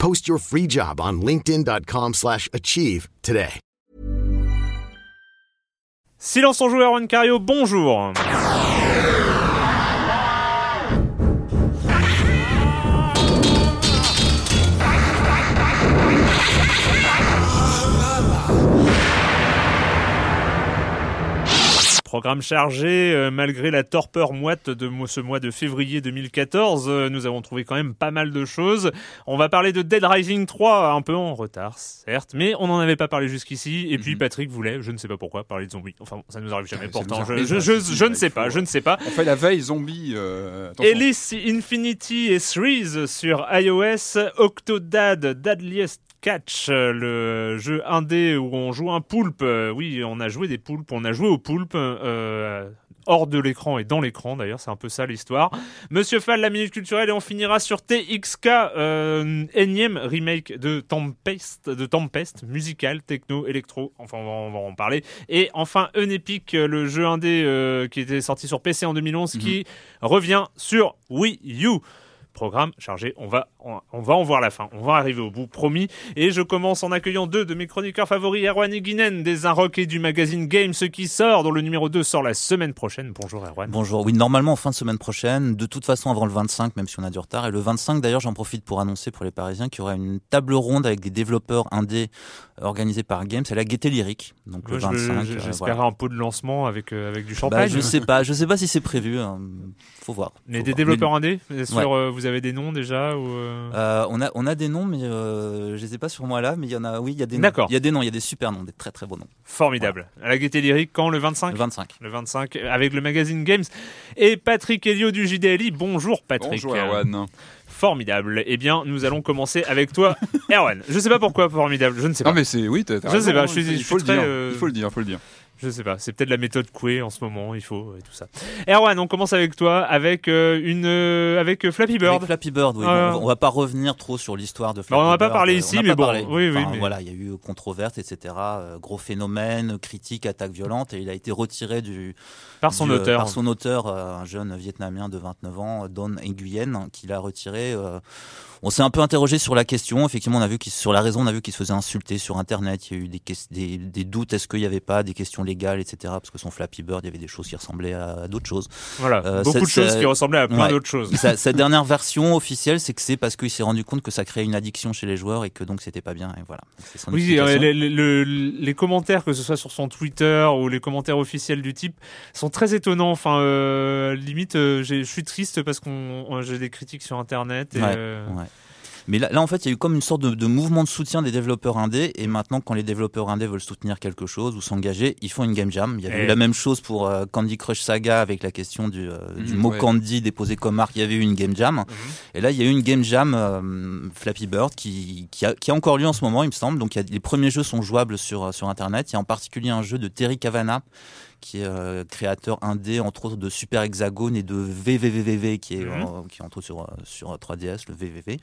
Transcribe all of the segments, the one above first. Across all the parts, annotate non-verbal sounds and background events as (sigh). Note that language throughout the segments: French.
Post your free job on linkedin.com/achieve slash achieve today. Silence en joueur, Juan Cario, bonjour Programme chargé, euh, malgré la torpeur moite de ce mois de février 2014, euh, nous avons trouvé quand même pas mal de choses. On va parler de Dead Rising 3, un peu en retard, certes, mais on n'en avait pas parlé jusqu'ici. Et puis Patrick voulait, je ne sais pas pourquoi, parler de zombies. Enfin, ça nous arrive jamais. Ouais, ça pourtant, nous je, ne il sais pas, je ne sais pas. On fait la veille zombie. Euh, Infinity et Threes sur iOS, Octodad, Dadliest Catch, euh, le jeu indé où on joue un poulpe. Euh, Oui, on a joué des poulpes, on a joué au poulpe. euh, hors de l'écran et dans l'écran d'ailleurs, c'est un peu ça l'histoire. Monsieur Fall, la minute culturelle et on finira sur TXK, euh, énième remake de Tempest, de Tempest, musical, techno, électro, enfin on va, on va en parler. Et enfin Unepic, le jeu indé euh, qui était sorti sur PC en 2011, qui revient sur Wii U. Programme chargé, on va, on, on va en voir la fin, on va arriver au bout, promis. Et je commence en accueillant deux de mes chroniqueurs favoris, Erwan Guinen des Inrock et du magazine Game, ce qui sort, dont le numéro 2 sort la semaine prochaine. Bonjour Erwan. Bonjour, oui, normalement en fin de semaine prochaine, de toute façon avant le 25, même si on a du retard. Et le 25, d'ailleurs, j'en profite pour annoncer pour les Parisiens qu'il y aura une table ronde avec des développeurs indés euh, organisée par Games. C'est la Gaieté Lyrique, donc Moi, le je- 25. je- euh, voilà. un pot de lancement avec, euh, avec du Bah, champagne. je sais (laughs) pas, je sais pas si c'est prévu. hein. Faut voir. Mais des voir. développeurs Mais, indés sur, euh, Vous avez des noms déjà ou euh, euh, on a on a des noms, mais euh, je les ai pas sur moi là. Mais il y en a, oui, il y a des noms. D'accord. Il y a des noms, il y a des super noms, des très très beaux noms. Formidable. À la Gaieté Lyrique, quand Le 25 Le 25. Le 25, avec le magazine Games. Et Patrick Elio du JDLI. Bonjour Patrick. Bonjour Erwan. Formidable. Eh bien, nous allons commencer avec toi, (laughs) Erwan. Je sais pas pourquoi formidable, je ne sais pas. Non mais c'est oui, t'as- t'as Je sais raison, pas, je suis- il je faut suis le dire. très, euh, Il faut le dire, faut le dire. Je sais pas, c'est peut-être la méthode Coué en ce moment, il faut et tout ça. Erwan, on commence avec toi avec euh, une euh, avec euh, Flappy Bird. Avec Flappy Bird, oui. Bon, on, va, pas revenir trop sur l'histoire de Bah, Flappy on en a pas Bird. parlé Euh, ici, mais bon, parlé. oui, oui, Enfin, mais- Voilà, il y a eu controverse, etc. euh, gros phénomène, critique, attaque violente, et il a été retiré du par son du, euh, auteur. par son auteur, euh, un jeune Vietnamien de 29 ans, Don Nguyen, qui l'a retiré. On s'est un peu interrogé sur la question. Effectivement, on a vu qu'il, sur la raison, on a vu qu'il se faisait insulter sur Internet. Il y a eu des, des, des doutes. Est-ce qu'il n'y avait pas des questions légales, etc. Parce que son Flappy Bird, il y avait des choses qui ressemblaient à, d'autres choses. Voilà, euh, beaucoup de choses qui ressemblaient à plein Ouais. d'autres choses. Sa, sa (laughs) dernière version officielle, c'est que c'est parce qu'il s'est rendu compte que ça créait une addiction chez les joueurs et que donc c'était pas bien. Et voilà. Son Oui, euh, les, les- le- les commentaires, que ce soit sur son Twitter ou les commentaires officiels du type, sont très étonnants. Enfin, euh, limite, je suis triste parce qu'on on- j'ai des critiques sur Internet. Et, Ouais, ouais. Mais là, là, en fait, il y a eu comme une sorte de, de mouvement de soutien des développeurs indés. Et maintenant, quand les développeurs indés veulent soutenir quelque chose ou s'engager, ils font une game jam. Il y avait Et- eu la même chose pour euh, Candy Crush Saga avec la question du, euh, du Mhm, mot ouais. Candy déposé comme marque. Il y avait eu une game jam. Mhm. Et là, il y a eu une game jam euh, Flappy Bird qui, qui, a, qui a encore lieu en ce moment, il me semble. Donc, il y a, les premiers jeux sont jouables sur, sur Internet. Il y a en particulier un jeu de Terry Cavana qui est euh, créateur indé entre autres de Super Hexagone et de VVVVV qui est, Mhm. qui est entre autres sur, euh, sur 3DS, le VVV.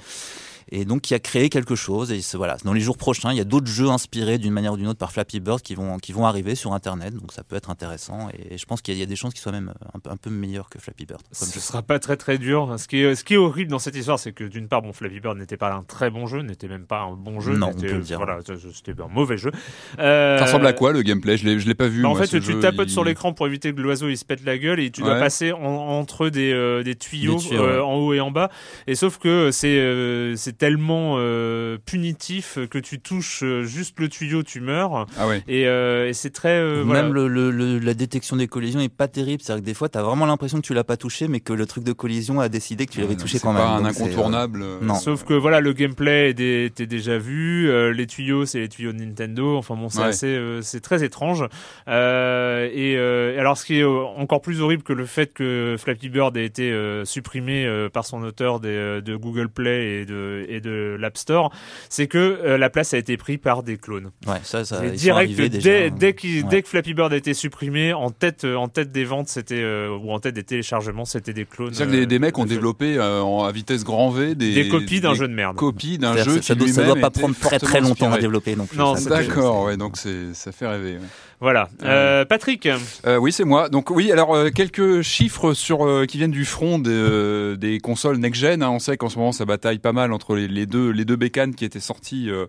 Et donc qui a créé quelque chose. Et voilà, dans les jours prochains, il y a d'autres jeux inspirés d'une manière ou d'une autre par Flappy Bird qui vont, qui vont arriver sur Internet. Donc ça peut être intéressant. Et je pense qu'il y, a- il y a des chances qu'ils soient même un peu, un peu meilleurs que Flappy Bird. comme Ce jeu. sera pas très très dur. Ce qui est, ce qui est horrible dans cette histoire, c'est que d'une part, bon, Flappy Bird n'était pas un très bon jeu, n'était même pas un bon jeu. Non, on peut le dire. Voilà, c'était un mauvais jeu. Euh, Ça ressemble à quoi le gameplay? Je l'ai, je l'ai pas vu. bah, en moi, fait, ce tu jeu, tapotes il- sur l'écran pour éviter que l'oiseau il se pète la gueule et tu dois Ouais. passer en- entre des, euh, des tuyaux, Des tuyaux, euh, ouais. en haut et en bas. Et sauf que c'est euh, c'est tellement euh, punitif que tu touches euh, juste le tuyau, tu meurs. Ah ouais. Et, euh, et c'est très euh, voilà. Même le, le- le- la détection des collisions est pas terrible. C'est-à-dire que des fois, tu as vraiment l'impression que tu l'as pas touché, mais que le truc de collision a décidé que tu l'avais touché quand même. pas un Donc, c'est, euh, incontournable. euh, non. Sauf que voilà, le gameplay était déjà vu, euh, les tuyaux c'est les tuyaux de Nintendo. Enfin bon, c'est Ouais. assez, euh, c'est très étrange. Euh, et euh, alors, ce qui est encore plus horrible que le fait que Flappy Bird ait été euh, supprimé euh, par son auteur des, de Google Play et de et de l'App Store, c'est que euh, la place a été prise par des clones. Ouais, ça, ça ils direct, arrivés dès, déjà. dès, qu'il- Ouais. dès que Flappy Bird a été supprimé, en tête, euh, en tête des ventes, c'était euh, ou en tête des téléchargements, c'était des clones. C'est-à-dire que des, des mecs ont développé euh, en, à vitesse grand V des, des copies d'un jeu de merde. copies d'un jeu ça, qui doit, ça doit pas prendre très très longtemps à développer non plus. Non, c'est- c'est- D'accord, ouais, donc c'est ça fait rêver. ouais. Voilà. Euh, Patrick. Euh, oui, c'est moi. Donc oui, alors euh, quelques chiffres sur euh, qui viennent du front des, euh, des consoles next-gen. hein. On sait qu'en ce moment ça bataille pas mal entre les, les deux les deux bécanes qui étaient sorties euh,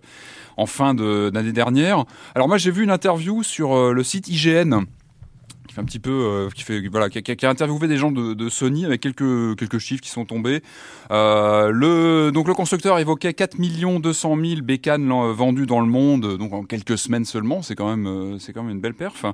en fin de- d'année dernière. Alors moi j'ai vu une interview sur euh, le site IGN un petit peu euh, qui fait voilà qui a, interviewé des gens de, Sony avec quelques quelques chiffres qui sont tombés. Euh, le donc le constructeur évoquait 4 200 000 bécanes lan- vendues dans le monde donc en quelques semaines seulement. C'est quand même euh, c'est quand même une belle perf.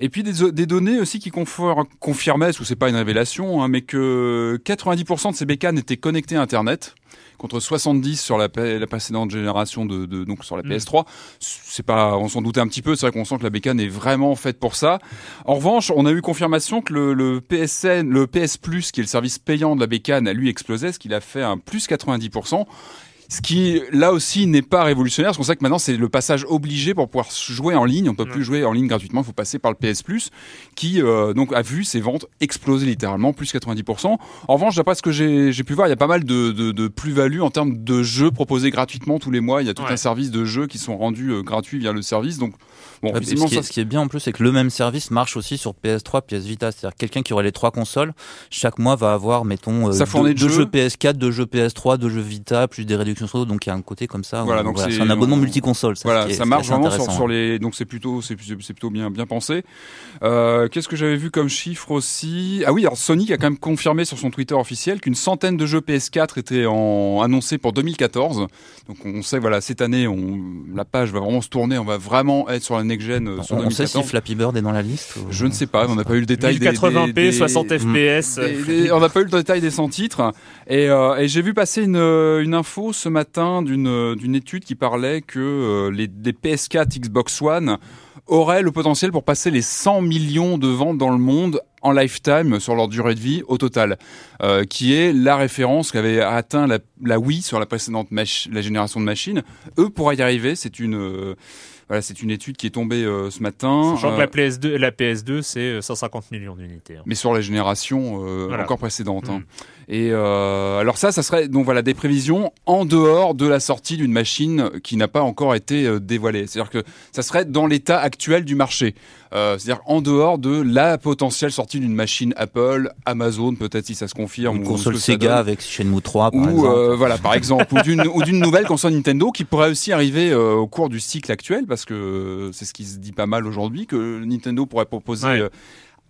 Et puis des, données aussi qui confirmaient, ou c'est pas une révélation, hein, mais que 90% de ces bécanes étaient connectées à Internet contre 70 sur la, précédente génération de, de- donc sur la Mm. PS3. C'est pas, on s'en doutait un petit peu. C'est vrai qu'on sent que la bécane est vraiment faite pour ça. En revanche, on a eu confirmation que le, le PSN, le PS Plus, qui est le service payant de la bécane, a lui explosé, ce qu'il a fait un plus 90%. Ce qui, là aussi, n'est pas révolutionnaire, parce qu'on sait que maintenant, c'est le passage obligé pour pouvoir jouer en ligne. On ne peut Ouais. plus jouer en ligne gratuitement, il faut passer par le PS Plus, qui euh, donc a vu ses ventes exploser littéralement, plus 90%. En revanche, d'après ce que j'ai j'ai pu voir, il y a pas mal de, de, de plus-value en termes de jeux proposés gratuitement tous les mois. Il y a tout Ouais. un service de jeux qui sont rendus euh, gratuits via le service. Donc, bon, Ouais, puis visiblement, ce, qui est, ça, ce qui est bien en plus, c'est que le même service marche aussi sur PS3, PS Vita. C'est-à-dire quelqu'un qui aurait les trois consoles, chaque mois va avoir, mettons, euh, deux, de deux jeux. jeux PS4, deux jeux PS3, deux jeux Vita, plus des réductions sur. Donc il y a un côté comme ça. Voilà, où- donc c'est c'est- un abonnement on- multiconsole. Ça, Voilà, est- ça marche vraiment sur, les. Donc c'est plutôt, c'est c'est plutôt bien, bien pensé. Euh, Qu'est-ce que j'avais vu comme chiffre aussi? Ah oui, alors Sony a quand même confirmé sur son Twitter officiel qu'une centaine de jeux PS4 étaient en... annoncés pour 2014. Donc on sait, voilà, cette année, on... la page va vraiment se tourner. On va vraiment être sur la next gen euh, sur On, on sait 2014. si Flappy Bird est dans la liste ou- Je ne sais pas, on n'a pas eu le détail des- 1080p, des, des- 60 fps. des- des- on n'a pas eu le détail des 100 titres. Et, euh, et j'ai vu passer une, euh, une info ce matin d'une étude qui parlait que euh, les, les PS4 Xbox One auraient le potentiel pour passer les 100 millions de ventes dans le monde en lifetime sur leur durée de vie au total, euh, qui est la référence qu'avait atteint la, la Wii sur la précédente la génération de machines. Eux pourraient y arriver. C'est une euh, voilà, c'est une étude qui est tombée euh, ce matin. Sachant que Euh, la PS2, la PS2 c'est euh, 150 millions d'unités. hein. mais sur la génération euh, Voilà. encore précédente. hein. Et euh, alors ça, ça serait donc voilà des prévisions en dehors de la sortie d'une machine qui n'a pas encore été euh, dévoilée. C'est-à-dire que ça serait dans l'état actuel du marché. Euh, C'est-à-dire en dehors de la potentielle sortie d'une machine Apple, Amazon, peut-être si ça se confirme. Une ou console Sega donne. avec Shenmue 3 par Ou exemple. euh, voilà par (laughs) exemple ou d'une ou d'une nouvelle console Nintendo qui pourrait aussi arriver euh, au cours du cycle actuel parce que c'est ce qui se dit pas mal aujourd'hui que Nintendo pourrait proposer Ouais.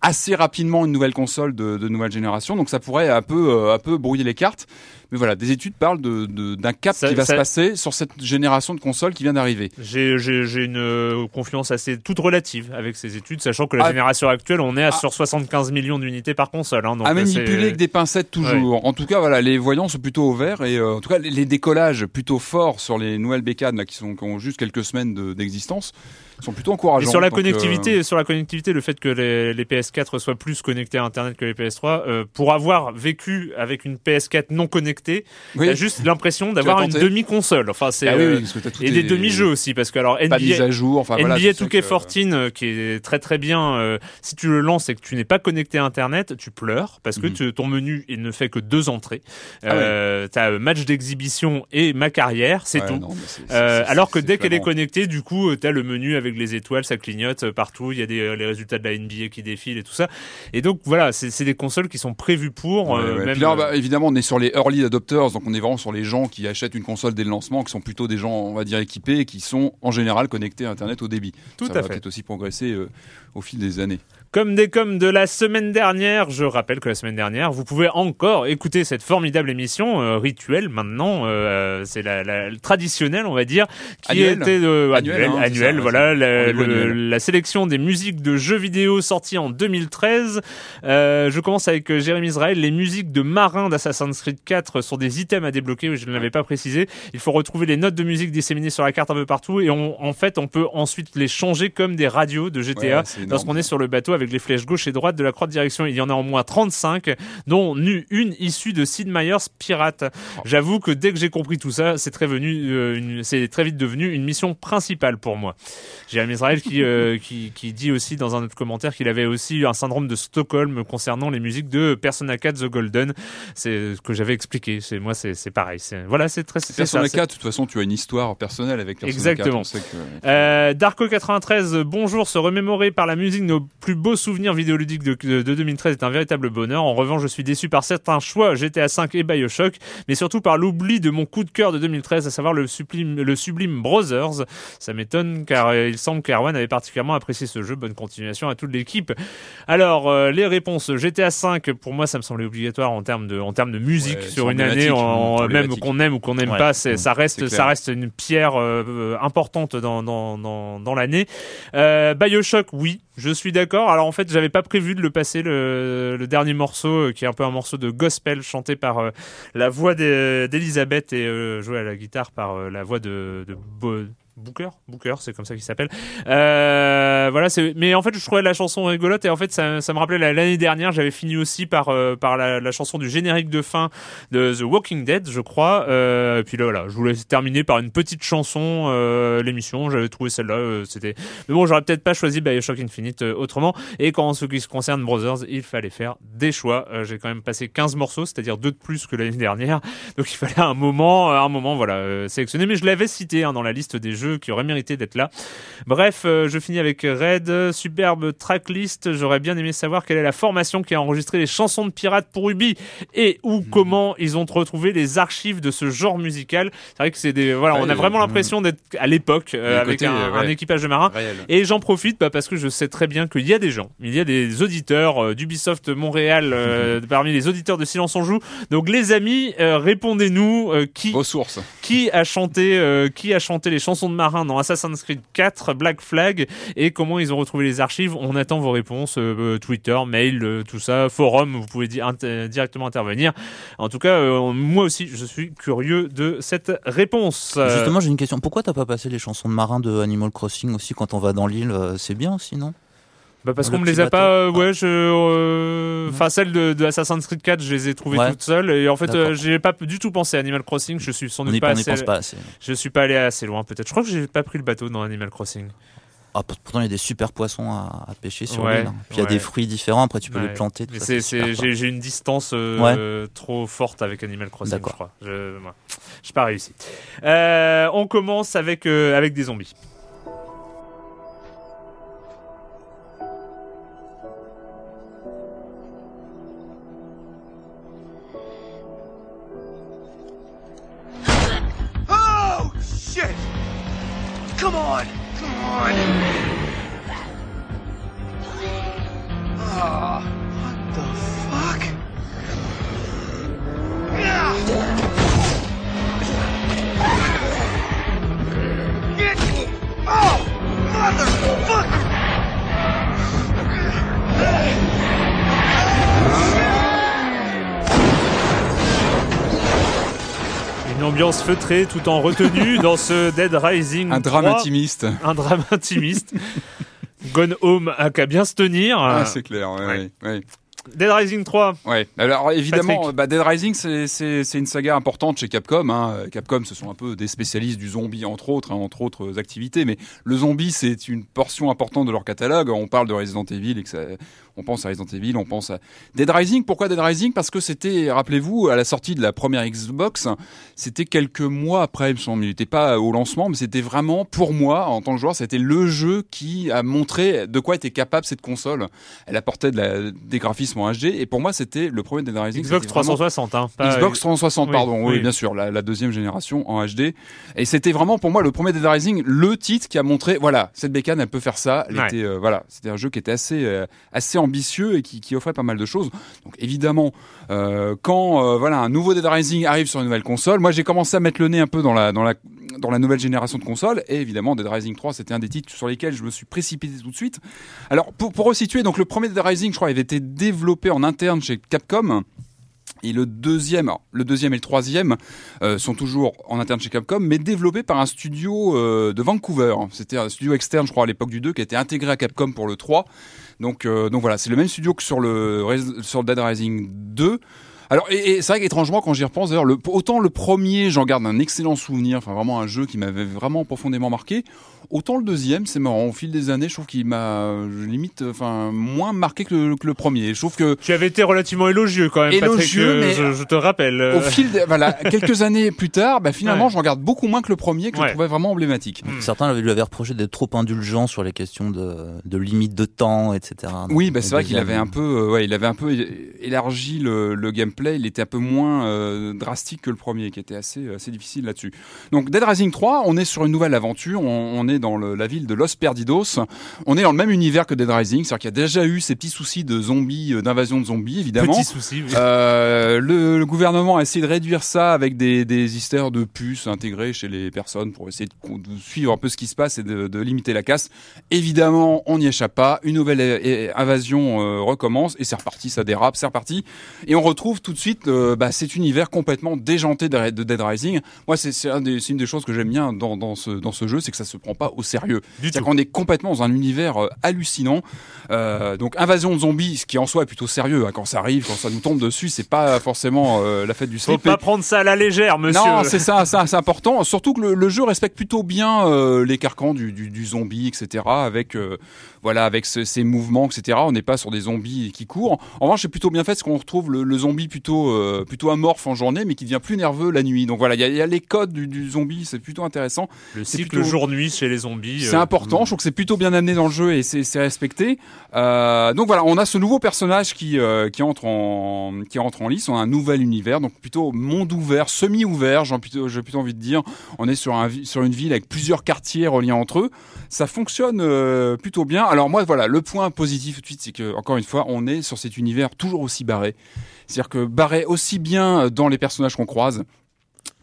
Assez rapidement une nouvelle console de, de nouvelle génération donc ça pourrait un peu euh, un peu brouiller les cartes mais voilà des études parlent de de- d'un cap Ça- qui va ça- se passer sur cette génération de consoles qui vient d'arriver J'ai une euh, confiance assez toute relative avec ces études, sachant que la Ah. génération actuelle, on est à Ah. sur 75 millions d'unités par console. Hein, donc à euh, manipuler avec des pincettes toujours. En tout cas, voilà, les voyants sont plutôt au vert et euh, en tout cas les, décollages plutôt forts sur les nouvelles bécanes là, qui sont qui ont juste quelques semaines de- d'existence sont plutôt encourageants. Et sur la euh, connectivité, sur la connectivité, le fait que les, les PS4 soient plus connectés à Internet que les PS3, euh, pour avoir vécu avec une PS4 non connectée, oui. t'as juste l'impression d'avoir une demi-console. Enfin, c'est Ah oui, euh, et des demi-jeux aussi, parce que alors Pas mise NBA, à jour. Enfin, voilà, NBA c'est ça 2K14 que- euh, qui est très très bien. euh, si tu le lances et que tu n'es pas connecté à Internet, tu pleures parce que Mhm. tu- ton menu il ne fait que deux entrées. Ah ouais. Euh, T'as euh, match d'exhibition et ma carrière, c'est Ouais, tout. non, Euh, alors que dès qu'elle est connectée, du coup, euh, t'as le menu avec les étoiles, ça clignote euh, partout. Il y a des, euh, les résultats de la NBA qui défilent et tout ça. Et donc voilà, c'est des consoles qui sont prévues pour. Ouais, euh, ouais. même, Puis là, bah, évidemment, on est sur les early adopters, donc on est vraiment sur les gens qui achètent une console dès le lancement, qui sont plutôt des gens, on va dire, équipés et qui sont en général connectés à Internet au débit. Tout Ça à va peut-être aussi progresser euh, au fil des années. Comme des coms de la semaine dernière, je rappelle que la semaine dernière, vous pouvez encore écouter cette formidable émission euh, rituelle. Maintenant, c'est la, la traditionnelle, on va dire, qui était Annuelle, annuelle, hein, c'est annuelle, ça, voilà, le- la sélection des musiques de jeux vidéo sorties en 2013. Euh, je commence avec euh, Jérémy Israël. Les musiques de Marin d'Assassin's Creed 4 sont des items à débloquer. Je ne l'avais pas précisé. Il faut retrouver les notes de musique disséminées sur la carte un peu partout et on, en fait, on peut ensuite les changer comme des radios de GTA Ouais, lorsqu'on est sur le bateau avec les flèches gauche et droite de la croix de direction. Il y en a au moins 35, dont une issue de Sid Meier's Pirate. J'avoue que dès que j'ai compris tout ça, c'est très venu, euh, une- c'est très vite devenu une mission principale pour moi. Jérémy Israël qui, euh, qui, qui dit aussi dans un autre commentaire qu'il avait aussi eu un syndrome de Stockholm concernant les musiques de Persona 4 The Golden. C'est ce que j'avais expliqué. C'est moi, c'est c'est pareil. C'est voilà, c'est très. Persona ça, c'est- 4, de toute façon, tu as une histoire personnelle avec Persona Exactement. 4. on sait que- Euh, Darko93, bonjour, se remémorer par la musique nos plus beaux souvenirs vidéoludiques de, de, de 2013 est un véritable bonheur. En revanche, je suis déçu par certains choix GTA 5 et Bioshock, mais surtout par l'oubli de mon coup de cœur de 2013, à savoir le sublime, le sublime Brothers. Ça m'étonne car il semble qu'Erwan avait particulièrement apprécié ce jeu. Bonne continuation à toute l'équipe. Alors, euh, les réponses. GTA 5, pour moi, ça me semblait obligatoire en termes de, en termes de musique Ouais, sur une année, en- même qu'on aime ou qu'on n'aime Ouais. pas, c'est, Mm. ça reste, ça reste une pierre euh, euh, importante dans, dans, dans, dans l'année. Euh, Bioshock, oui, je suis d'accord. Alors en fait, j'avais pas prévu de le passer le, le dernier morceau, qui est un peu un morceau de gospel chanté par la voix d'E- d'Elisabeth et joué à la guitare par la voix de, de Bo- Booker, Booker, c'est comme ça qu'il s'appelle. Euh, voilà. Mais en fait, je trouvais la chanson rigolote et en fait, ça, me rappelait la- l'année dernière, j'avais fini aussi par euh, par la, chanson du générique de fin de The Walking Dead, je crois. Euh, et puis là, voilà, je voulais terminer par une petite chanson l'émission. J'avais trouvé celle-là, c'était. Mais bon, j'aurais peut-être pas choisi Bioshock Infinite autrement. Et quand en ce qui se concerne Brothers, il fallait faire des choix. J'ai quand même passé 15 morceaux, c'est-à-dire deux de plus que l'année dernière. Donc il fallait un moment, un moment, voilà, sélectionner. Mais je l'avais cité hein, dans la liste des jeux qui auraient mérité d'être là. Bref, euh, je finis avec Red, superbe tracklist. J'aurais bien aimé savoir quelle est la formation qui a enregistré les chansons de pirates pour Ubi et ou Hmm. comment ils ont retrouvé les archives de ce genre musical. C'est vrai que c'est des, voilà, Ouais, on a vraiment euh, l'impression d'être à l'époque euh, avec côté, un, équipage de marins. Réel. Et j'en profite bah, parce que je sais très bien qu'il y a des gens, il y a des auditeurs euh, d'Ubisoft Montréal euh, (laughs) parmi les auditeurs de Silence on joue. Donc les amis, répondez-nous qui Vos sources. qui a chanté qui a chanté les chansons de marins dans Assassin's Creed 4 Black Flag et comment ils ont retrouvé les archives. On attend vos réponses euh, euh, Twitter, mail, euh, tout ça, forum, vous pouvez di- inter- directement intervenir. En tout cas, moi aussi je suis curieux de cette réponse. Justement, j'ai une question. Pourquoi t'as pas passé les chansons de marins de Animal Crossing aussi quand on va dans l'île? C'est bien aussi, non? Bah parce qu'on me les a pas, euh, ouais, je, euh, enfin celles de, de Assassin's Creed 4, je les ai trouvées toutes seules et en fait, euh, j'ai pas du tout pensé à Animal Crossing. Je suis sans On doute pas assez, pas assez. je suis pas allé assez loin peut-être. Je crois que j'ai pas pris le bateau dans Animal Crossing. Ah, pour- pourtant, il y a des super poissons à, à pêcher sur Ouais, l'île. hein. Puis il y a des fruits différents, après tu peux Ouais. les planter. j'ai, une distance euh, trop forte avec Animal Crossing, je crois. Je, j'ai pas réussi. Euh, on commence avec euh, avec des zombies. Come on! Come on! Oh, what the fuck? Get! Oh, motherfucker! Une ambiance feutrée tout en retenue (laughs) dans ce Dead Rising. Un drame 3. intimiste. Un drame intimiste. (laughs) Gone Home a qu'à bien se tenir. Ah, c'est clair. ouais, ouais. Dead Rising 3. Ouais. Alors évidemment, bah, Dead Rising, c'est- une saga importante chez Capcom. Hein. Capcom, ce sont un peu des spécialistes du zombie, entre autres, hein, entre autres activités. Mais le zombie, c'est une portion importante de leur catalogue. On parle de Resident Evil et que ça, on pense à Resident Evil, on pense à Dead Rising. Pourquoi Dead Rising? Parce que c'était, rappelez-vous, à la sortie de la première Xbox, c'était quelques mois après, il me semble. Il n'était pas au lancement, mais c'était vraiment, pour moi, en tant que joueur, c'était le jeu qui a montré de quoi était capable cette console. Elle apportait de la- des graphismes en HD, et pour moi, c'était le premier Dead Rising. Xbox c'était vraiment- 360. Hein, pas- Xbox 360, oui, pardon, oui, oui. bien sûr, la, la deuxième génération en HD. Et c'était vraiment pour moi le premier Dead Rising, le titre qui a montré, voilà, cette bécane, elle peut faire ça. Elle Ouais. était, euh, voilà, c'était un jeu qui était assez, euh, assez ambitieux et qui, offrait pas mal de choses. Donc évidemment, euh, quand euh, voilà un nouveau Dead Rising arrive sur une nouvelle console, moi j'ai commencé à mettre le nez un peu dans la, dans la, dans la nouvelle génération de consoles. Et évidemment, Dead Rising 3, c'était un des titres sur lesquels je me suis précipité tout de suite. Alors pour, pour resituer, donc le premier Dead Rising, je crois, avait été développé en interne chez Capcom. Et le deuxième, le deuxième et le troisième euh, sont toujours en interne chez Capcom, mais développés par un studio de Vancouver. C'était un studio externe, je crois, à l'époque du 2, qui a été intégré à Capcom pour le 3. Donc, euh, donc voilà, c'est le même studio que sur le, sur le Dead Rising 2. Alors, et, et c'est vrai qu'étrangement, quand j'y repense, d'ailleurs, le, autant le premier, j'en garde un excellent souvenir, enfin vraiment un jeu qui m'avait vraiment profondément marqué, autant le deuxième, c'est marrant, au fil des années, je trouve qu'il m'a limite, enfin, moins marqué que le, que le premier. Je trouve que Tu avais été relativement élogieux quand même, Élogieux, Patrick. euh, mais- je, je te rappelle. euh, au fil, de- voilà, (laughs) quelques années plus tard, bah, finalement, Ouais. j'en garde beaucoup moins que le premier, que Ouais. je trouvais vraiment emblématique. Hmm. Certains lui avaient reproché d'être trop indulgent sur les questions de, de limite de temps, etc. Oui, bah, c'est vrai qu'il avait un peu, euh, ouais, il avait un peu élargi le, le gameplay. Il était un peu moins euh, drastique que le premier, qui était assez, assez difficile là-dessus. Donc, Dead Rising 3, on est sur une nouvelle aventure. On, on est dans le- la ville de Los Perdidos. On est dans le même univers que Dead Rising, c'est-à-dire qu'il y a déjà eu ces petits soucis de zombies, euh, d'invasion de zombies, évidemment. Petit souci. oui. Euh, le, le gouvernement a essayé de réduire ça avec des, des hystères de puces intégrées chez les personnes pour essayer de, suivre un peu ce qui se passe et de, de limiter la casse. Évidemment, on n'y échappe pas. Une nouvelle invasion euh, recommence et c'est reparti, ça dérape, c'est reparti. Et on retrouve tout de suite euh, bah, cet univers complètement déjanté de, de Dead Rising. Moi, c'est un une des choses que j'aime bien dans, dans, ce, dans ce jeu, c'est que ça se prend pas au sérieux. C'est-à-dire tout. qu'on est complètement dans un univers euh, hallucinant. Euh, donc invasion de zombies, ce qui en soi est plutôt sérieux. hein. Quand ça arrive, quand ça nous tombe dessus, c'est pas forcément euh, la fête du Faut slip. pas prendre ça à la légère, monsieur. Non, c'est ça, ça c'est important. Surtout que le, le jeu respecte plutôt bien les carcans du, du, du zombie, etc. Avec voilà, avec ce- ces mouvements, etc. On n'est pas sur des zombies qui courent. En revanche, c'est plutôt bien fait, parce qu'on retrouve le, le zombie plutôt euh, plutôt amorphe en journée, mais qui devient plus nerveux la nuit. Donc voilà, il y a, il y a les codes du, du zombie, c'est plutôt intéressant. le cycle plutôt- jour-nuit chez les zombies. C'est euh, important, je trouve que c'est plutôt bien amené dans le jeu et c'est respecté. Euh, donc voilà, on a ce nouveau personnage qui qui entre en qui entre en lice, on a un nouvel univers, donc plutôt monde ouvert, semi-ouvert, j'ai plutôt plutôt envie de dire. On est sur un sur une ville avec plusieurs quartiers reliés entre eux. Ça fonctionne plutôt bien. Alors moi voilà, le point positif tout de suite, c'est que encore une fois, on est sur cet univers toujours aussi barré. C'est-à-dire que barré aussi bien dans les personnages qu'on croise,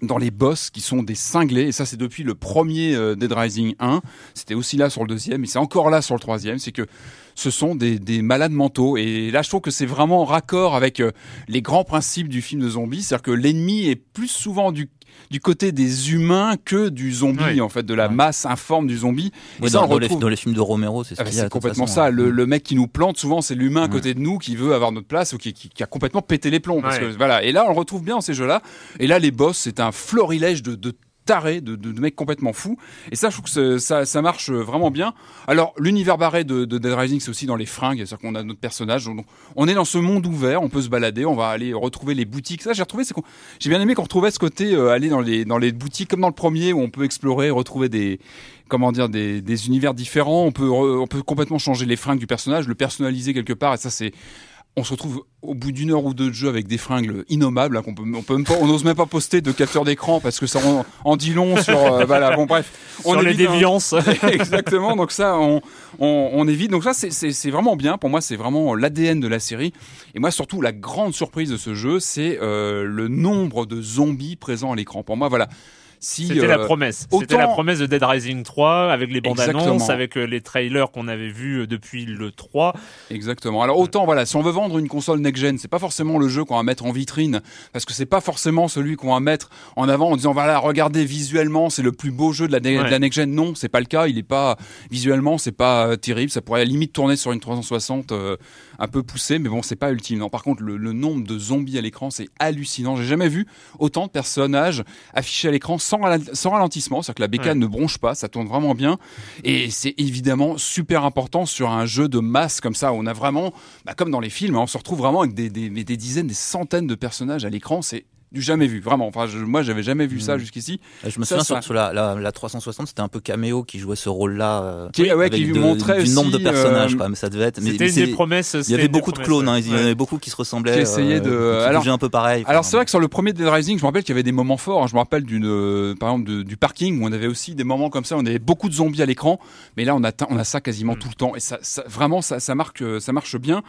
dans les boss qui sont des cinglés, et ça c'est depuis le premier euh, Dead Rising 1, c'était aussi là sur le deuxième, et c'est encore là sur le troisième, c'est que ce sont des, des malades mentaux, et là je trouve que c'est vraiment en raccord avec euh, les grands principes du film de zombie, c'est-à-dire que l'ennemi est plus souvent du du côté des humains que du zombie Oui. en fait de la Ouais. masse informe du zombie et ça dans, on le dans les, retrouve dans les films de Romero, c'est ce ah qu'il y a. c'est complètement façon, ça. ouais. Le, le mec qui nous plante, souvent, c'est l'humain à côté de nous qui veut avoir notre place ou qui, qui- qui a complètement pété les plombs. Parce Ouais. que, voilà. Et là, on le retrouve bien dans ces jeux-là. Et là, les boss, c'est un florilège de, de tarés, de, de, de mecs complètement fous. Et ça, je trouve que ça, ça marche vraiment bien. Alors, l'univers barré de, de Dead Rising, c'est aussi dans les fringues. C'est-à-dire qu'on a notre personnage. Donc, on est dans ce monde ouvert. On peut se balader. On va aller retrouver les boutiques. Ça, j'ai retrouvé. c'est J'ai bien aimé qu'on retrouvait ce côté euh, aller dans les dans les boutiques comme dans le premier où on peut explorer, retrouver des comment dire des, des univers différents. On peut on peut complètement changer les fringues du personnage, le personnaliser quelque part. Et ça, c'est on se retrouve au bout d'une heure ou deux de jeu avec des fringues innommables hein, qu'on peut, on peut même pas, on n'ose même pas poster de capteur d'écran parce que ça en, en dit long sur, euh, (laughs) voilà, bon bref. On sur les hein. déviances. (laughs) Exactement. Donc ça, on, on, on évite. Donc ça, c'est- c'est c'est vraiment bien. Pour moi, c'est vraiment l'ADN de la série. Et moi, surtout, la grande surprise de ce jeu, c'est euh, le nombre de zombies présents à l'écran. Pour moi, voilà. Si, C'était euh, la promesse. C'était la promesse de Dead Rising 3 avec les bandes annonces, avec euh, les trailers qu'on avait vus euh, depuis le 3. Exactement. Alors autant voilà, si on veut vendre une console next-gen, c'est pas forcément le jeu qu'on va mettre en vitrine, parce que c'est pas forcément celui qu'on va mettre en avant en disant voilà, regardez visuellement, c'est le plus beau jeu de la, de Ouais. la next-gen. Non, c'est pas le cas. Il est pas visuellement, c'est pas euh, terrible. Ça pourrait à la limite tourner sur une 360 euh, un peu poussée, mais bon, c'est pas ultime. Non, par contre, le, le nombre de zombies à l'écran, c'est hallucinant. J'ai jamais vu autant de personnages affichés à l'écran sans, sans ralentissement, c'est-à-dire que la bécane Ouais. ne bronche pas, ça tourne vraiment bien. Et c'est évidemment super important sur un jeu de masse comme ça, on a vraiment, bah, comme dans les films, hein, on se retrouve vraiment avec des, des, des dizaines, des centaines de personnages à l'écran. C'est du jamais vu, vraiment. Enfin, je- moi, j'avais jamais vu ça jusqu'ici. Je me Ça, souviens ça- sur, sur la, la, la 360, c'était un peu caméo qui jouait ce rôle-là. euh, Qui- ouais, avec qui lui de- montrait du nombre de personnages euh, quand même. Ça devait être. mais- C'était une des promesses. Il y avait beaucoup de clones, hein, il y en avait beaucoup qui se ressemblaient. Qui essayaient de- euh, qui alors- un peu pareil. Alors c'est vrai que sur le premier Dead Rising, je me rappelle qu'il y avait des moments forts. hein. Je me rappelle d'une, euh, par exemple, de- du parking où on avait aussi des moments comme ça. On avait beaucoup de zombies à l'écran, mais là on a, on a ça quasiment tout le temps. Et ça, ça- vraiment, ça, ça marque, euh, ça marche bien.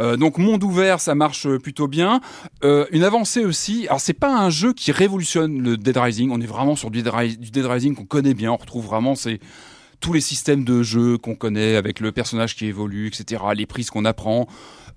Euh, donc monde ouvert, ça marche euh, plutôt bien. Euh, une avancée aussi. Alors c'est pas un jeu qui révolutionne le Dead Rising. On est vraiment sur du Dead, Rising qu'on connaît bien. On retrouve vraiment tous les systèmes de jeu qu'on connaît avec le personnage qui évolue, etc. Les prises qu'on apprend.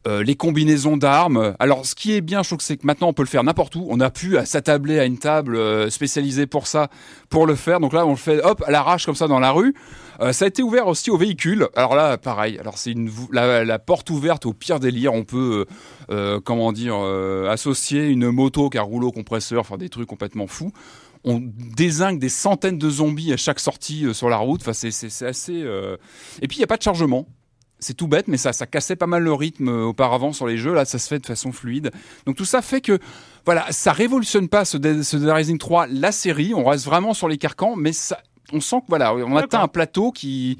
Euh, les combinaisons d'armes. Alors, ce qui est bien, je trouve que c'est que maintenant on peut le faire n'importe où. On a pu s'attabler à une table euh, spécialisée pour ça, pour le faire. Donc là, on le fait, hop, à l'arrache comme ça dans la rue. Euh, ça a été ouvert aussi aux véhicules. Alors là, pareil. Alors c'est la, la porte ouverte au pire délire. On peut, euh, euh, comment dire, associer une moto qu'un rouleau compresseur, enfin des trucs complètement fous. On désingue des centaines de zombies à chaque sortie sur la route. Enfin, c'est assez. euh, Et puis il y a pas de chargement. C'est tout bête, mais ça, ça cassait pas mal le rythme euh, auparavant sur les jeux. Là, ça se fait de façon fluide. Donc tout ça fait que, voilà, ça révolutionne pas ce Dead, ce Dead Rising 3, la série. On reste vraiment sur les carcans, mais ça, on sent que voilà, on atteint un plateau qui,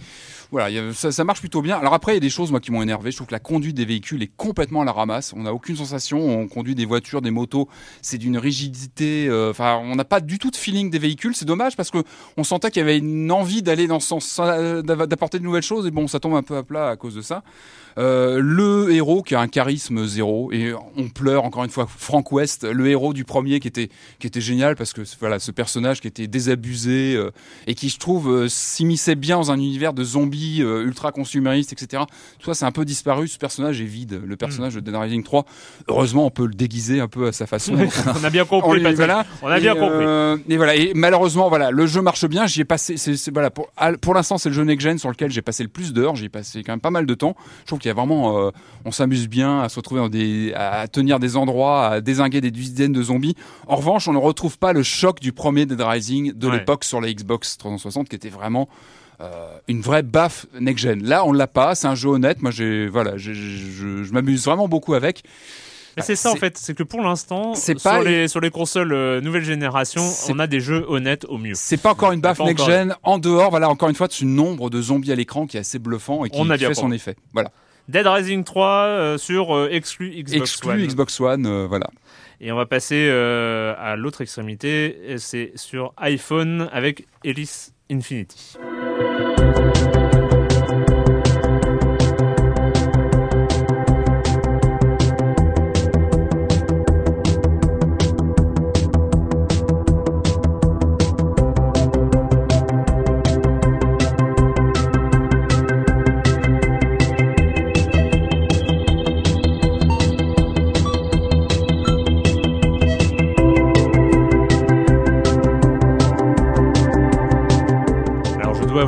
voilà, a- ça, ça marche plutôt bien. Alors après, il y a des choses moi qui m'ont énervé. Je trouve que la conduite des véhicules est complètement à la ramasse. On n'a aucune sensation. On conduit des voitures, des motos. C'est d'une rigidité. euh, Enfin, on n'a pas du tout de feeling des véhicules. C'est dommage parce que on sentait qu'il y avait une envie d'aller dans ce sens, euh, d'apporter de nouvelles choses. Et bon, ça tombe un peu à plat à cause de ça. Euh, le héros qui a un charisme zéro et on pleure encore une fois Frank West le héros du premier qui était qui était génial parce que voilà ce personnage qui était désabusé euh, et qui je trouve euh, s'immisçait bien dans un univers de zombies euh, ultra consuméristes etc tout ça c'est un peu disparu ce personnage est vide le personnage de Dead Rising 3 heureusement on peut le déguiser un peu à sa façon (laughs) on a bien on compris, Patrick. voilà. On a bien Et, compris. euh, et voilà. Et malheureusement, voilà, le jeu marche bien. J'y ai passé. C'est, c'est- voilà, pour, l'instant, c'est le jeu next gen sur lequel j'ai passé le plus d'heures. J'ai passé quand même pas mal de temps. Je trouve qu'il y a vraiment, euh, on s'amuse bien à se retrouver dans des, à tenir des endroits, à désinguer des dizaines de zombies. En revanche, on ne retrouve pas le choc du premier Dead Rising de Ouais. l'époque sur la Xbox 360, qui était vraiment euh, une vraie baffe next gen. Là, on l'a pas. C'est un jeu honnête. Moi, j'ai, voilà, j'ai- je, je m'amuse vraiment beaucoup avec. Mais c'est ça en fait, c'est que pour l'instant, C'est sur, pas- les, sur les consoles euh, nouvelle génération, on a des jeux honnêtes au mieux. C'est pas encore une baffe Pas next encore. gen. En dehors, voilà, encore une fois, de ce nombre de zombies à l'écran qui est assez bluffant et qui, On a qui fait son effet. Voilà. Dead Rising 3 euh, sur euh, exclu Xbox Exclu One. Xbox One, euh, voilà. Et on va passer à l'autre extrémité, c'est sur iPhone avec Alice Infinity.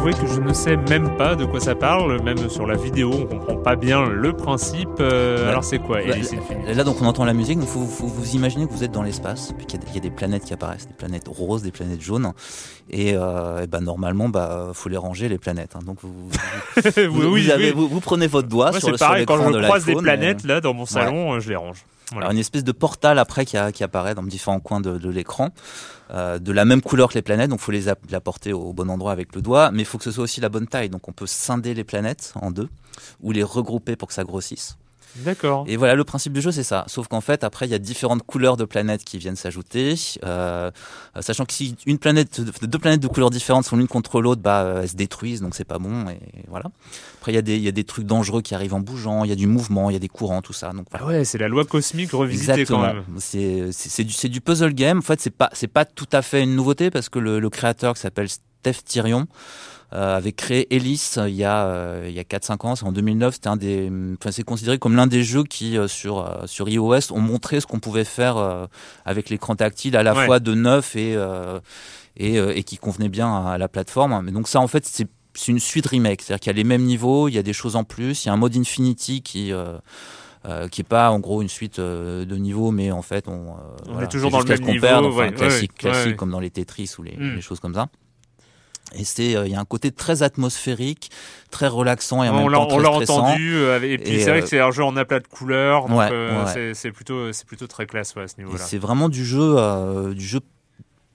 Avouer que je ne sais même pas de quoi ça parle, même sur la vidéo on comprend pas bien le principe. Euh, alors c'est quoi Là, donc on entend la musique, donc faut, faut vous imaginer que vous êtes dans l'espace, puis qu'il y, a des- il y a des planètes qui apparaissent, des planètes roses, des planètes jaunes, et, euh, et bah, normalement, bah, faut les ranger les planètes. hein. Donc vous, vous, (laughs) Oui, vous- oui, vous avez- oui. vous- vous prenez votre doigt Moi sur, c'est le- sur pareil, quand je de croise des planètes et- là dans mon salon, euh, je les range. Voilà. Une espèce de portal après qui, apparaît dans différents coins de, l'écran, euh, de la même couleur que les planètes, donc faut les app- les apporter au bon endroit avec le doigt, mais il faut que ce soit aussi la bonne taille, donc on peut scinder les planètes en deux ou les regrouper pour que ça grossisse. D'accord. Et voilà, le principe du jeu, c'est ça. Sauf qu'en fait, après, il y a différentes couleurs de planètes qui viennent s'ajouter. Euh, sachant que si une planète, deux planètes de couleurs différentes sont l'une contre l'autre, bah, elles se détruisent, donc c'est pas bon. Et voilà. Après, il y, a des, il y a des trucs dangereux qui arrivent en bougeant, il y a du mouvement, il y a des courants, tout ça. Donc, voilà. Ah ouais, c'est la loi cosmique revisitée Exactement. quand même. C'est c'est du, c'est du puzzle game. En fait, c'est pas c'est pas tout à fait une nouveauté parce que le, le créateur qui s'appelle Steph Tyrion euh, avait créé Ellis euh, il y a euh, il y a 4-5 ans. C'est en 2009. C'était un des enfin c'est considéré comme l'un des jeux qui euh, sur euh, sur iOS ont montré ce qu'on pouvait faire euh, avec l'écran tactile à la Ouais. fois de neuf et euh, et, euh, et qui convenait bien à la plateforme. Mais donc ça en fait c'est c'est une suite remake, c'est-à-dire qu'il y a les mêmes niveaux, il y a des choses en plus, il y a un mode Infinity qui euh, euh, qui est pas en gros une suite euh, de niveaux, mais en fait on, euh, est toujours dans le même niveau, perde, enfin, ouais, classique, ouais, classique ouais. comme dans les Tetris ou les, Mm. les choses comme ça. Et c'est, euh, il y a un côté très atmosphérique, très relaxant et en on même l'a temps on très l'a stressant. entendu euh, et puis c'est vrai euh, que c'est un jeu en aplat de couleurs donc Ouais, euh, ouais. c'est- plutôt c'est plutôt très classe ouais, à ce niveau-là. c'est vraiment du jeu, euh, du jeu.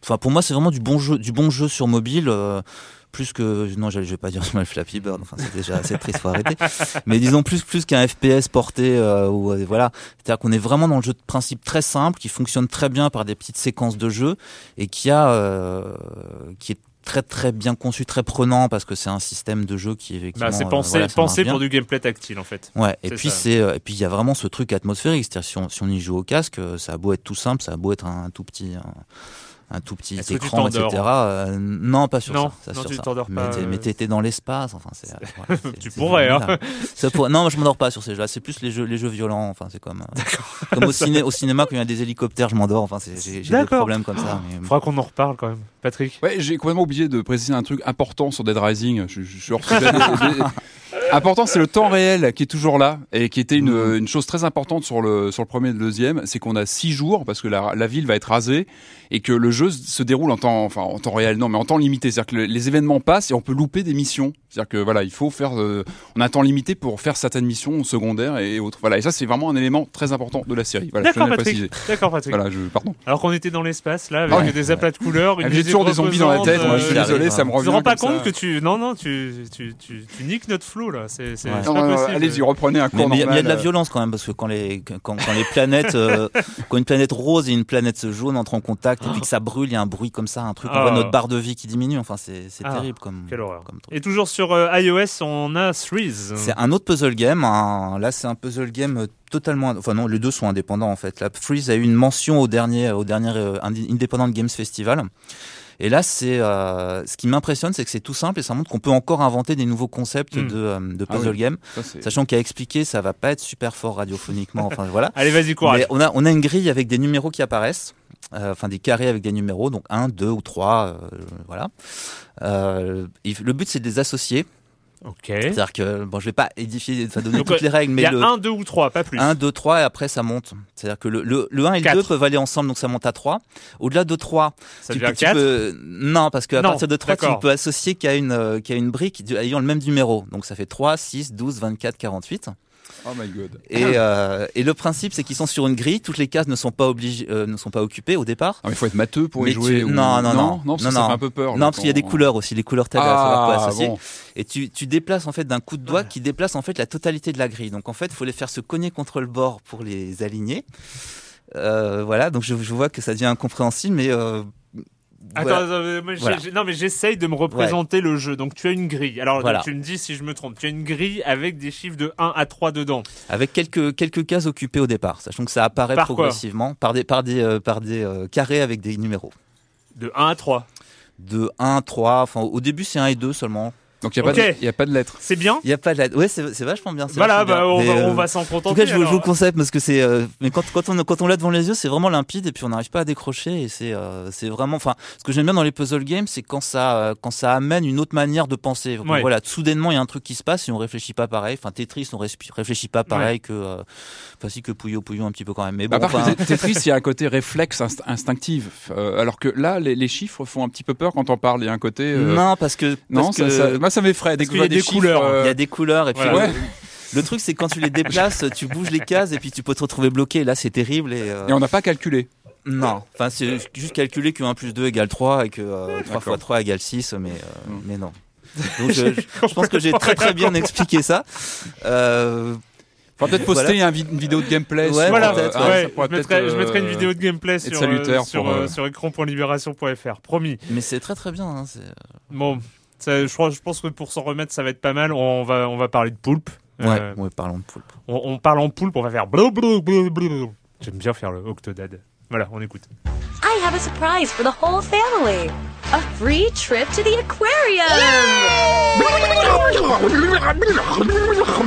Enfin, pour moi, c'est vraiment du bon jeu, du bon jeu sur mobile. euh, plus que non, je je vais pas dire mal Flappy Bird. Enfin, c'est déjà assez triste, faut arrêter. (laughs) Mais disons plus plus qu'un FPS porté euh, ou euh, voilà. C'est-à-dire qu'on est vraiment dans le jeu de principe très simple, qui fonctionne très bien par des petites séquences de jeu et qui a euh, qui est très très bien conçu, très prenant parce que c'est un système de jeu qui effectivement. Bah, c'est euh, pensé voilà, pensé pour du gameplay tactile en fait. Ouais, et puis c'est euh, et puis il y a vraiment ce truc atmosphérique, c'est-à-dire si on, si on y joue au casque, euh, ça a beau être tout simple, ça a beau être un, tout petit un, un tout petit écran, etc. euh, non, pas sur Non, ça. ça non, sur tu ça. mais pas, euh, mais t'étais dans l'espace, enfin c'est. (laughs) Tu pourrais, hein. Ça pourrait- Non, je m'endors pas sur ces jeux-là. C'est plus les jeux les jeux violents. Enfin c'est comme euh, comme au, ciné, au cinéma quand il y a des hélicoptères, je m'endors. Enfin c'est- j'ai des problèmes comme ça. mais- Faudra qu'on en reparle quand même. Patrick. Ouais, j'ai complètement oublié de préciser un truc important sur Dead Rising. Je, je suis hors sujet. Important, c'est le temps réel qui est toujours là et qui était une, Mm. une chose très importante sur le sur le premier et le deuxième, c'est qu'on a six jours parce que la, la ville va être rasée et que le jeu se déroule en temps enfin en temps réel non mais en temps limité, c'est-à-dire que le- les événements passent et on peut louper des missions. C'est-à-dire que voilà, il faut faire euh, on a un temps limité pour faire certaines missions secondaires et autres. Voilà, et ça c'est vraiment un élément très important de la série. Voilà, je D'accord Patrick. préciser. D'accord Patrick. Voilà, je pardon. Alors qu'on était dans l'espace là avec Ah ouais. des aplats de couleurs, une J'ai toujours des zombies dans la tête, moi, je suis euh, désolé, ça me Tu revient. te rends pas compte ça. que tu non non tu tu, tu, tu niques notre flow là c'est c'est Ouais. c'est Non, pas non, possible. Allez-y, reprenez un cours mais il y y a de la euh. violence quand même parce que quand les quand, quand les planètes euh, quand une planète rose et une planète jaune entrent en contact et puis que ça brûle, il y a un bruit comme ça, un truc, on Ah. voit notre barre de vie qui diminue. Enfin, c'est Ah, terrible comme. Quelle horreur. Et toujours sur euh, iOS, on a Threes. C'est un autre puzzle game. Là, c'est un puzzle game totalement. Enfin non, les deux sont indépendants en fait. Là, Freeze a eu une mention au dernier au dernier euh, Independent Games Festival. Et là, c'est euh, ce qui m'impressionne, c'est que c'est tout simple et ça montre qu'on peut encore inventer des nouveaux concepts Mm. de, euh, de Ah puzzle oui. game. Ça, Sachant qu'à expliquer, ça va pas être super fort (laughs) radiophoniquement. enfin voilà. Allez, vas-y, courage. Mais on a, on a une grille avec des numéros qui apparaissent, enfin des carrés avec des numéros, donc 1, 2 ou 3, voilà. Euh, et le but c'est de les associer, Ok. c'est-à-dire que, bon je vais pas édifier, enfin donner Donc, toutes les règles, Il mais y a le un, deux ou trois, pas plus. 1, 2, 3 et après ça monte. C'est-à-dire que le, le, le 1 et le Quatre. 2 peuvent aller ensemble, donc ça monte à 3. Au-delà de 3, Ça tu peux, tu 4. peux- Non, parce qu'à partir de 3, tu ne peux associer qu'à une, euh, qu'à une brique ayant le même numéro. Donc ça fait 3, 6, 12, 24, 48. Oh my god. Et, euh, et le principe, c'est qu'ils sont sur une grille. Toutes les cases ne sont pas obligées, euh, ne sont pas occupées au départ. Ah, mais il faut être matheux pour Mais y jouer. tu- ou- non, non, non. non, parce que Non, ça fait un peu peur. non, parce qu'il y a des couleurs aussi. Les couleurs à quoi Ah, associer. bon. Et tu, tu déplaces en fait d'un coup de doigt qui déplace en fait la totalité de la grille. Donc en fait, il faut les faire se cogner contre le bord pour les aligner. Euh, voilà, donc je, je vois que ça devient incompréhensible, mais euh, Attends, voilà. attends, Voilà. non mais j'essaye de me représenter le jeu. Donc tu as une grille. Alors Voilà. tu me dis si je me trompe. Tu as une grille avec des chiffres de 1 à 3 dedans. avec quelques quelques cases occupées au départ, sachant que ça apparaît Par progressivement par des par des euh, par des euh, carrés avec des numéros. De 1 à 3. De 1, 3, enfin au début c'est 1 et 2 seulement. Donc il n'y a, pas Ok. de- il y a pas de lettres. C'est bien Il y a pas de la... Ouais, c'est c'est vachement bien. Voilà, vachement bah, bien. on, va, euh, on va s'en En tout contenter. cas, je vous, je vous alors. le concept parce que c'est. euh, mais quand, quand on quand on l'a devant les yeux, c'est vraiment limpide et puis on n'arrive pas à décrocher et c'est euh, c'est vraiment. Enfin, ce que j'aime bien dans les puzzle games, c'est quand ça euh, quand ça amène une autre manière de penser. Donc, Ouais. Voilà, soudainement il y a un truc qui se passe et on réfléchit pas pareil. Enfin, Tetris, on réfléchit pas pareil que. Euh, enfin, si que Puyo Puyo un petit peu quand même. Mais bon, à part enfin, que Tetris, il y a un côté réflexe inst- instinctif. Euh, alors que là, les, les chiffres font un petit peu peur quand on parle. Il y a un côté. euh, non parce que non, parce ça, que ça- moi ça m'effraie. Dès que je y a vois des, des chiffres, couleurs, euh, il y a des couleurs et puis. Voilà. le- Le truc, c'est quand tu les déplaces, tu bouges les cases et puis tu peux te retrouver bloqué. Là, c'est terrible. Et, euh, Et on n'a pas calculé. Non, enfin c'est juste calculer que 1 plus 2 égale 3 et que euh, 3 D'accord. fois 3 égale 6, mais, euh, Mm. mais non. Donc euh, je, je pense que j'ai très très bien (laughs) expliqué ça. Euh, Faudra peut-être poster Voilà. un vi- une vidéo de gameplay. Ouais, sur, Voilà, peut-être, ouais, ça pourrait je, mettrai, peut-être, je mettrai une euh, vidéo de gameplay sur, euh, sur, euh, euh, sur écran.libération.fr. Promis. Mais c'est très très bien. hein, Bon, ça, je, crois, je pense que pour s'en remettre, ça va être pas mal. On va, on va parler de poulpe. Ouais, Euh, ouais, parlons de poulpe. on, on parle en poulpe, on va faire blou, blou, blou, blou, blou. J'aime bien faire le Octodad. Voilà, on écoute. I have a surprise for the whole family. A free trip to the aquarium.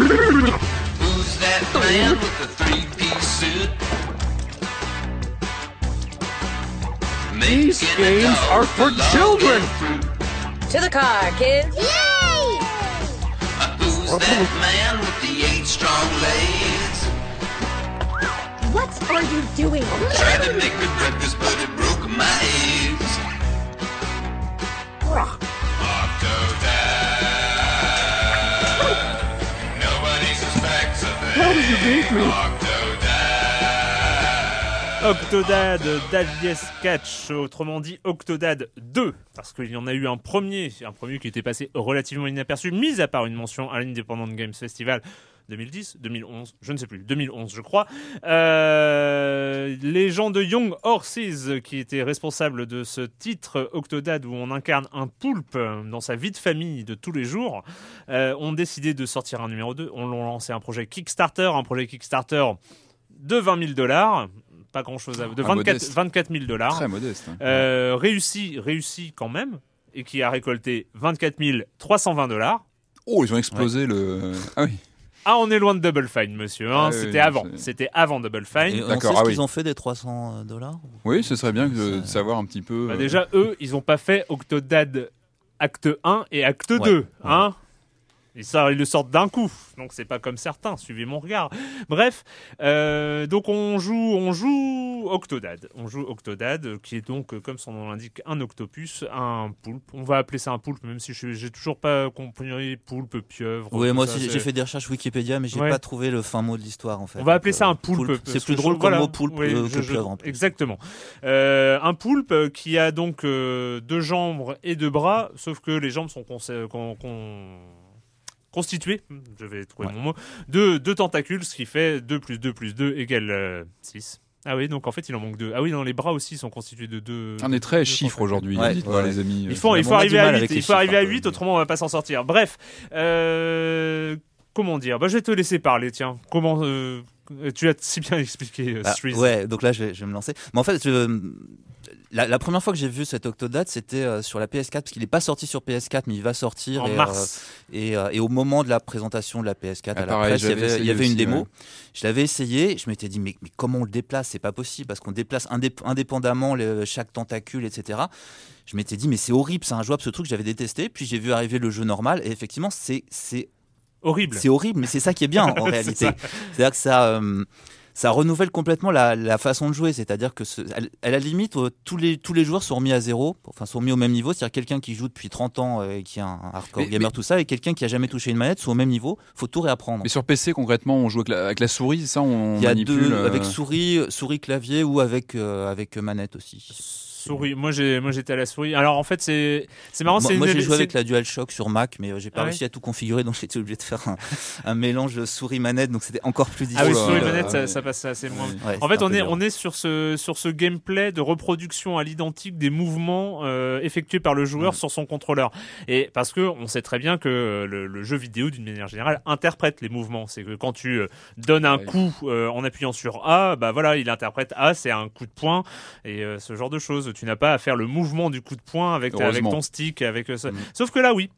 Who's that man with the three-piece suit? These games are for children. To the car, kids. Yay! Who's that man with the eight strong legs? What are you doing? Tried to make me breakfast, but it broke my eggs. Octodad. Nobody suspects a thing. How did you beat me? Octodad Daddy Sketch, autrement dit Octodad 2, parce qu'il y en a eu un premier, un premier qui était passé relativement inaperçu, mis à part une mention à l'Independent Games Festival 2010, 2011, je ne sais plus, 2011 je crois. Euh, les gens de Young Horses, qui étaient responsables de ce titre Octodad où on incarne un poulpe dans sa vie de famille de tous les jours, euh, ont décidé de sortir un numéro 2. On l'ont lancé un projet Kickstarter, un projet Kickstarter de 20 000 dollars. Pas grand chose à de Ah, 24, modeste. 24 000 dollars. Très modeste. hein. Euh, réussi, réussi quand même, et qui a récolté 24 320 dollars. Oh, ils ont explosé le. Ah oui. Ah, on est loin de Double Fine, monsieur. hein. Ah C'était oui, avant. C'était avant Double Fine. Et on D'accord, sait ce ah qu'ils oui. ont fait des 300 dollars Oui, ce serait bien de savoir un petit peu. Bah, euh, déjà, eux, ils ont pas fait Octodad acte 1 et acte Ouais. 2. Hein ils, sortent- ils le sortent d'un coup, donc c'est pas comme certains. Suivez mon regard. Bref, euh, donc on joue, on joue Octodad. On joue Octodad, euh, qui est donc, euh, comme son nom l'indique, un octopus, un poulpe. On va appeler ça un poulpe, même si je- j'ai toujours pas compris poulpe, pieuvre. Oui, moi ça, aussi j'ai fait des recherches Wikipédia, mais j'ai Ouais. pas trouvé le fin mot de l'histoire en fait. On va Donc, appeler ça un poulpe. C'est plus drôle comme voilà. mot poulpe Oui, euh, je- que je- pieuvre en plus. Exactement. Euh, un poulpe qui a donc deux jambes et deux bras, sauf que les jambes sont conse- con- con- constituées, je vais trouver Ouais. mon mot, de deux tentacules, ce qui fait 2 plus 2 plus 2 égale 6. Ah oui, donc en fait il en manque deux. Ah oui, non, les bras aussi sont constitués de deux. On est très chiffres aujourd'hui, Ouais, dites-moi, ouais. les amis. Il faut, il on faut arriver à mal 8, avec il faut arriver à chiffres, un 8 peu. autrement on va pas s'en sortir. Bref, euh, comment dire? Bah, Je vais te laisser parler, tiens. Comment euh, Tu as si bien (laughs) expliqué, euh, Ah, Streets? ouais, donc là je vais, je vais me lancer. Mais en fait, je- la, la première fois que j'ai vu cet Octodad, c'était euh, sur la PS4, parce qu'il n'est pas sorti sur PS4, mais il va sortir. En et, mars. euh, et, euh, et au moment de la présentation de la PS4 Ah, à la pareil, presse, il y avait, il y une démo. ouais. Je l'avais essayé, je m'étais dit, mais, mais comment on le déplace? C'est pas possible, parce qu'on déplace indép- indépendamment chaque tentacule, etc. Je m'étais dit, mais c'est horrible, c'est injouable ce truc, j'avais détesté. Puis j'ai vu arriver le jeu normal, et effectivement, c'est c'est Horrible. c'est horrible, mais c'est ça qui est bien en (laughs) réalité. C'est-à-dire que ça, euh, ça renouvelle complètement la, la façon de jouer. C'est-à-dire que, ce- à la limite, euh, tous les, tous les joueurs sont remis à zéro, enfin sont remis au même niveau. C'est-à-dire quelqu'un qui joue depuis 30 ans euh, et qui est un hardcore Mais- gamer, mais- tout ça, et quelqu'un qui a jamais touché une manette sont au même niveau. faut tout réapprendre. Mais sur PC, concrètement, on joue avec la, avec la souris, ça? On Il y a manipule, deux, euh, avec souris, souris clavier ou avec, euh, avec manette aussi. Souris. Moi, j'ai, moi, j'étais à la souris. Alors, en fait, c'est, c'est marrant. moi, c'est moi, une- j'ai joué avec la DualShock sur Mac, mais euh, j'ai pas Ah ouais réussi à tout configurer, donc j'étais obligé de faire un, un mélange souris-manette, donc c'était encore plus Ah oui, difficile. souris là, manette, ça, ça passe assez moins. Ouais, En fait, on est, dur. on est sur ce, sur ce gameplay de reproduction à l'identique des mouvements euh, effectués par le joueur Mm. sur son contrôleur. Et parce que on sait très bien que euh, le, le jeu vidéo, d'une manière générale, interprète les mouvements. C'est que quand tu euh, donnes un Ouais. coup euh, en appuyant sur A, bah voilà, il interprète A, c'est un coup de poing et euh, ce genre de choses. Tu n'as pas à faire le mouvement du coup de poing avec, ta- avec Heureusement. ton stick, avec euh, ça. Mm. Sauf que là, oui.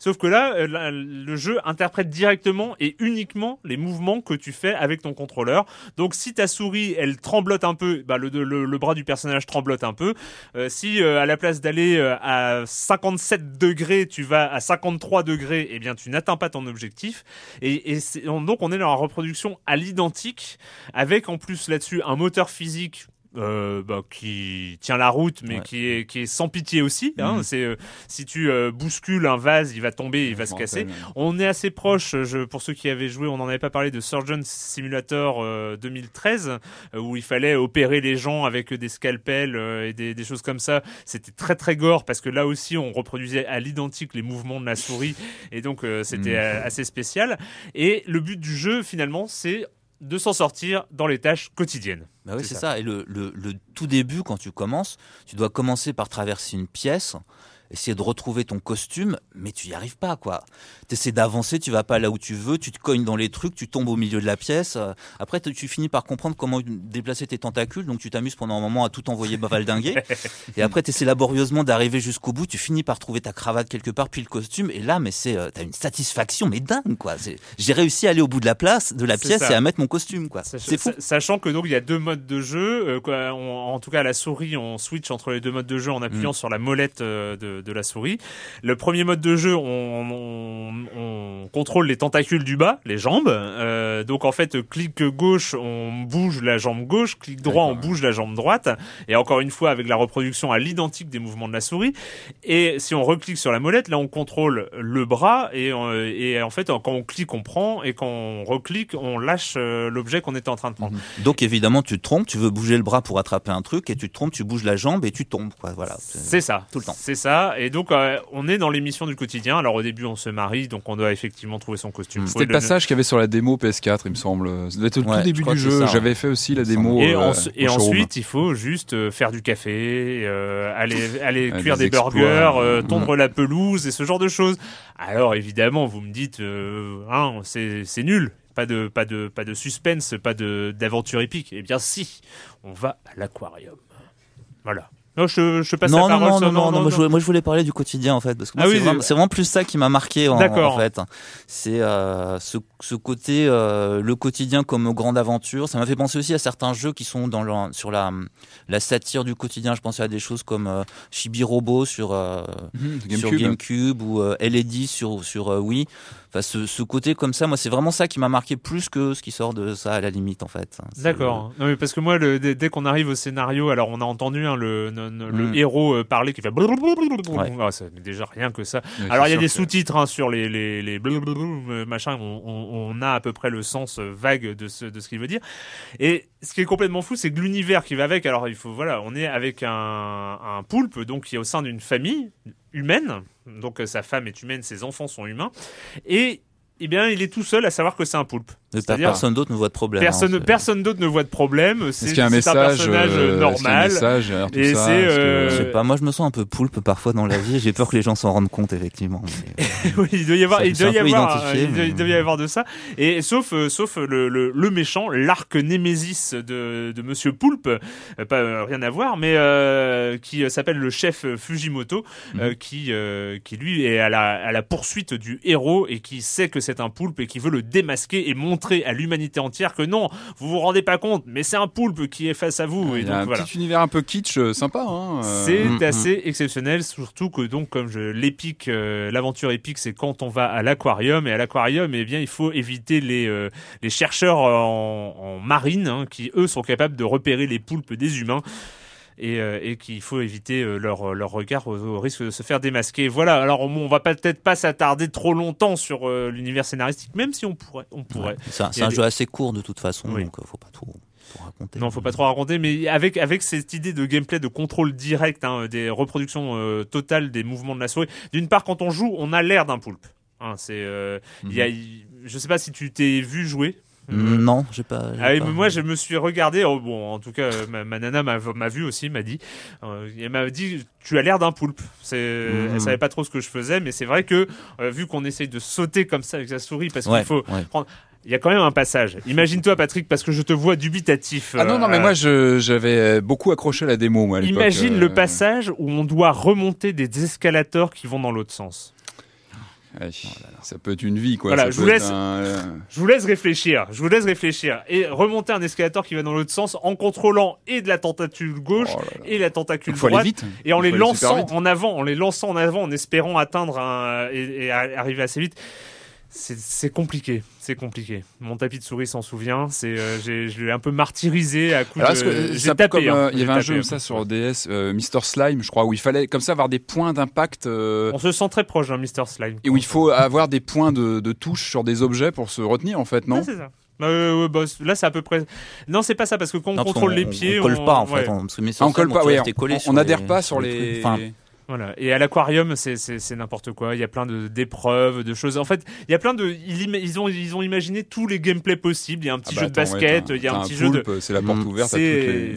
Sauf que là, euh, le jeu interprète directement et uniquement les mouvements que tu fais avec ton contrôleur. Donc si ta souris, elle tremblote un peu, bah, le, le, le bras du personnage tremblote un peu. Euh, si euh, à la place d'aller euh, à 57 degrés, tu vas à 53 degrés, eh bien tu n'atteins pas ton objectif. Et, et donc on est dans la reproduction à l'identique, avec en plus là-dessus un moteur physique euh, bah, qui tient la route, mais Ouais. qui est qui est sans pitié aussi. Hein, Mhm. C'est euh, si tu euh, bouscules un vase, il va tomber, il va Je se casser. On est assez proche, je, pour ceux qui avaient joué, on n'en avait pas parlé de Surgeon Simulator euh, 2013, euh, où il fallait opérer les gens avec des scalpels et des, des choses comme ça. C'était très très gore parce que là aussi on reproduisait à l'identique les mouvements de la souris et donc c'était Mm. euh, assez spécial. Et le but du jeu finalement c'est de s'en sortir dans les tâches quotidiennes. Bah oui, C'est ça. ça. Et le, le, le tout début, quand tu commences, tu dois commencer par traverser une pièce, essayer de retrouver ton costume, mais tu y arrives pas, quoi. Tu essaies d'avancer, tu vas pas là où tu veux, tu te cognes dans les trucs, tu tombes au milieu de la pièce. euh, Après, tu finis par comprendre comment déplacer tes tentacules, donc tu t'amuses pendant un moment à tout envoyer (laughs) bavaldinguer. et après, tu essaies laborieusement d'arriver jusqu'au bout, tu finis par trouver ta cravate quelque part, puis le costume, et là, mais c'est, euh, t'as une satisfaction, mais dingue, quoi. J'ai réussi à aller au bout de la place, de la pièce, ça. et à mettre mon costume, quoi. C'est fou. sa- Sachant que donc il y a deux modes de jeu, euh, quoi, on- en tout cas à la souris, on switch entre les deux modes de jeu en appuyant Mm. sur la molette euh, de, de la souris. Le premier mode de jeu, on, on- on contrôle les tentacules du bas, les jambes. Euh, donc en fait, clic gauche, on bouge la jambe gauche, clic droit, on bouge la jambe droite. Et encore une fois, avec la reproduction à l'identique des mouvements de la souris. Et si on reclique sur la molette, là on contrôle le bras et, euh, et en fait quand on clique on prend et quand on reclique on lâche euh, l'objet qu'on était en train de prendre. Donc évidemment, tu te trompes, tu veux bouger le bras pour attraper un truc, et tu te trompes, tu bouges la jambe et tu tombes. Quoi. Voilà. C'est ça, tout le temps. C'est ça. Et donc, euh, on est dans l'émission du quotidien. Alors, au début, on se marie, donc on doit effectivement trouver son costume. C'était le passage qu'il y avait sur la démo PS4, il me semble. Être au Ouais, tout début je du jeu. J'avais fait aussi la démo. Et, euh, en- au et showroom. ensuite, il faut juste euh, faire du café, euh, aller, cuire des burgers, tondre la pelouse et ce genre de choses. Alors, évidemment, vous me dites, euh, hein, c'est c'est nul. Pas de, pas, de, pas de suspense, pas de- d'aventure épique. Eh bien, si, on va à l'aquarium. Voilà. Non, je, je passe non, la non, parole. non, sur- non, non, non, moi, je voulais, moi je voulais parler du quotidien en fait, parce que Ah c'est oui, vraiment, c'est vraiment plus ça qui m'a marqué en, D'accord. en fait. C'est euh, ce, ce côté, euh, le quotidien comme grande aventure. Ça m'a fait penser aussi à certains jeux qui sont dans le, sur la, la satire du quotidien. Je pensais à des choses comme euh, Chibi Robo sur, euh, Mhm, sur GameCube. GameCube ou euh, LED sur, sur euh, Wii. Enfin, ce, ce côté comme ça, moi, c'est vraiment ça qui m'a marqué plus que ce qui sort de ça à la limite en fait. D'accord. Non, mais parce que moi, le, dès, dès qu'on arrive au scénario, alors on a entendu hein, le, le, le Mm. héros euh, parler qui fait. Ouais. Ah, ça, déjà rien que ça. Alors il y a des que- sous-titres hein, sur les les, les blablabla, machin. On, on, on a à peu près le sens euh, vague de ce de ce qu'il veut dire. Et ce qui est complètement fou, c'est que l'univers qui va avec. Alors il faut voilà, on est avec un, un poulpe donc qui est au sein d'une famille humaine. Donc euh, sa femme est humaine, ses enfants sont humains. Et eh bien, il est tout seul à savoir que c'est un poulpe. C'est-à-dire- personne d'autre ne voit de problème. Personne, hein, c'est- personne d'autre ne voit de problème. C'est un message personnage euh, euh, un normal. Et ça c'est, euh, pas, moi je me sens un peu poulpe parfois dans la vie j'ai peur que les gens s'en rendent compte effectivement. Mais- (laughs) oui, il doit y avoir, Ça, il doit y avoir, il doit, mais- il doit y avoir de ça. Et sauf, euh, sauf le, le, le méchant, l'arc némésis de, de Monsieur Poulpe, euh, pas euh, rien à voir, mais euh, qui s'appelle le chef Fujimoto, Mhm. qui, euh, qui lui est à la, à la poursuite du héros et qui sait que c'est un poulpe et qui veut le démasquer et montrer à l'humanité entière que non, vous vous rendez pas compte, mais c'est un poulpe qui est face à vous. et Il y a un voilà. petit univers un peu kitsch, euh, sympa. Hein, euh, C'est Mm, assez exceptionnel, surtout que donc comme je l'épique, euh, l'aventure épique, c'est quand on va à l'aquarium et à l'aquarium, eh bien il faut éviter les les chercheurs en, en marine hein, qui eux sont capables de repérer les poulpes des humains. Et, euh, et qu'il faut éviter euh, leur, leur regard au, au risque de se faire démasquer. Voilà, alors on, on va peut-être pas s'attarder trop longtemps sur euh, l'univers scénaristique, même si on pourrait. On pourrait. C'est un, des- jeu assez court de toute façon, Oui. donc euh, faut pas trop, raconter. Non, faut pas trop raconter, mais avec avec cette idée de gameplay de contrôle direct, hein, des reproductions euh, totales des mouvements de la souris. D'une part, quand on joue, on a l'air d'un poulpe. Hein, c'est, euh, y a, il- je sais pas si tu t'es vu jouer. Euh, Non, j'ai pas. ah oui, pas- mais moi je me suis regardé, oh, bon en tout cas euh, ma, ma nana m'a vu aussi, m'a dit, euh, elle m'a dit tu as l'air d'un poulpe. Mhm. elle savait pas trop ce que je faisais, mais c'est vrai que euh, vu qu'on essaye de sauter comme ça avec la souris parce Ouais, qu'il faut ouais. prendre, il y a quand même un passage. Imagine-toi Patrick parce que je te vois dubitatif. Ah non, non, mais euh, moi j'avais beaucoup accroché à la démo. Moi, à Imagine euh, le passage où on doit remonter des escalators qui vont dans l'autre sens. Ouais, ça peut être une vie, quoi. Voilà, ça je peut vous être laisse- un, euh, Je vous laisse réfléchir, je vous laisse réfléchir. Et remonter un escalator qui va dans l'autre sens en contrôlant et de la tentacule gauche oh et la tentacule aller droite. vite. Et en les lançant en avant, en les lançant en avant, en espérant atteindre un, et, arriver assez vite. C'est compliqué, c'est compliqué. Mon tapis de souris s'en souvient. C'est, euh, je l'ai un peu martyrisé à coup Alors, de. euh, j'ai c'est un peu tapé, comme, hein, euh, il y avait un jeu comme ça sur DS, euh, Mr Slime, je crois, où il fallait comme ça avoir des points d'impact euh, On se sent très proche d'un Mr Slime. et où il faut avoir des points de, de touche sur des objets pour se retenir en fait, non Ouais, c'est ça. Euh, ouais, bah, là, c'est à peu près. Non, c'est pas ça parce que quand on Non, contrôle les on- pieds, on colle pas en ouais. fait. On, parce que Ah, on colle pas, ouais, on- n'adhère les- pas sur les. Enfin, Voilà. Et à l'aquarium, c'est c'est c'est n'importe quoi. Il y a plein de d'épreuves, de choses. En fait, il y a plein de. Ils, ils ont ils ont imaginé tous les gameplays possibles. Il y a un petit Ah bah jeu de attends, ouais, basket. il y a un petit jeu de. C'est la porte Mm. ouverte à les.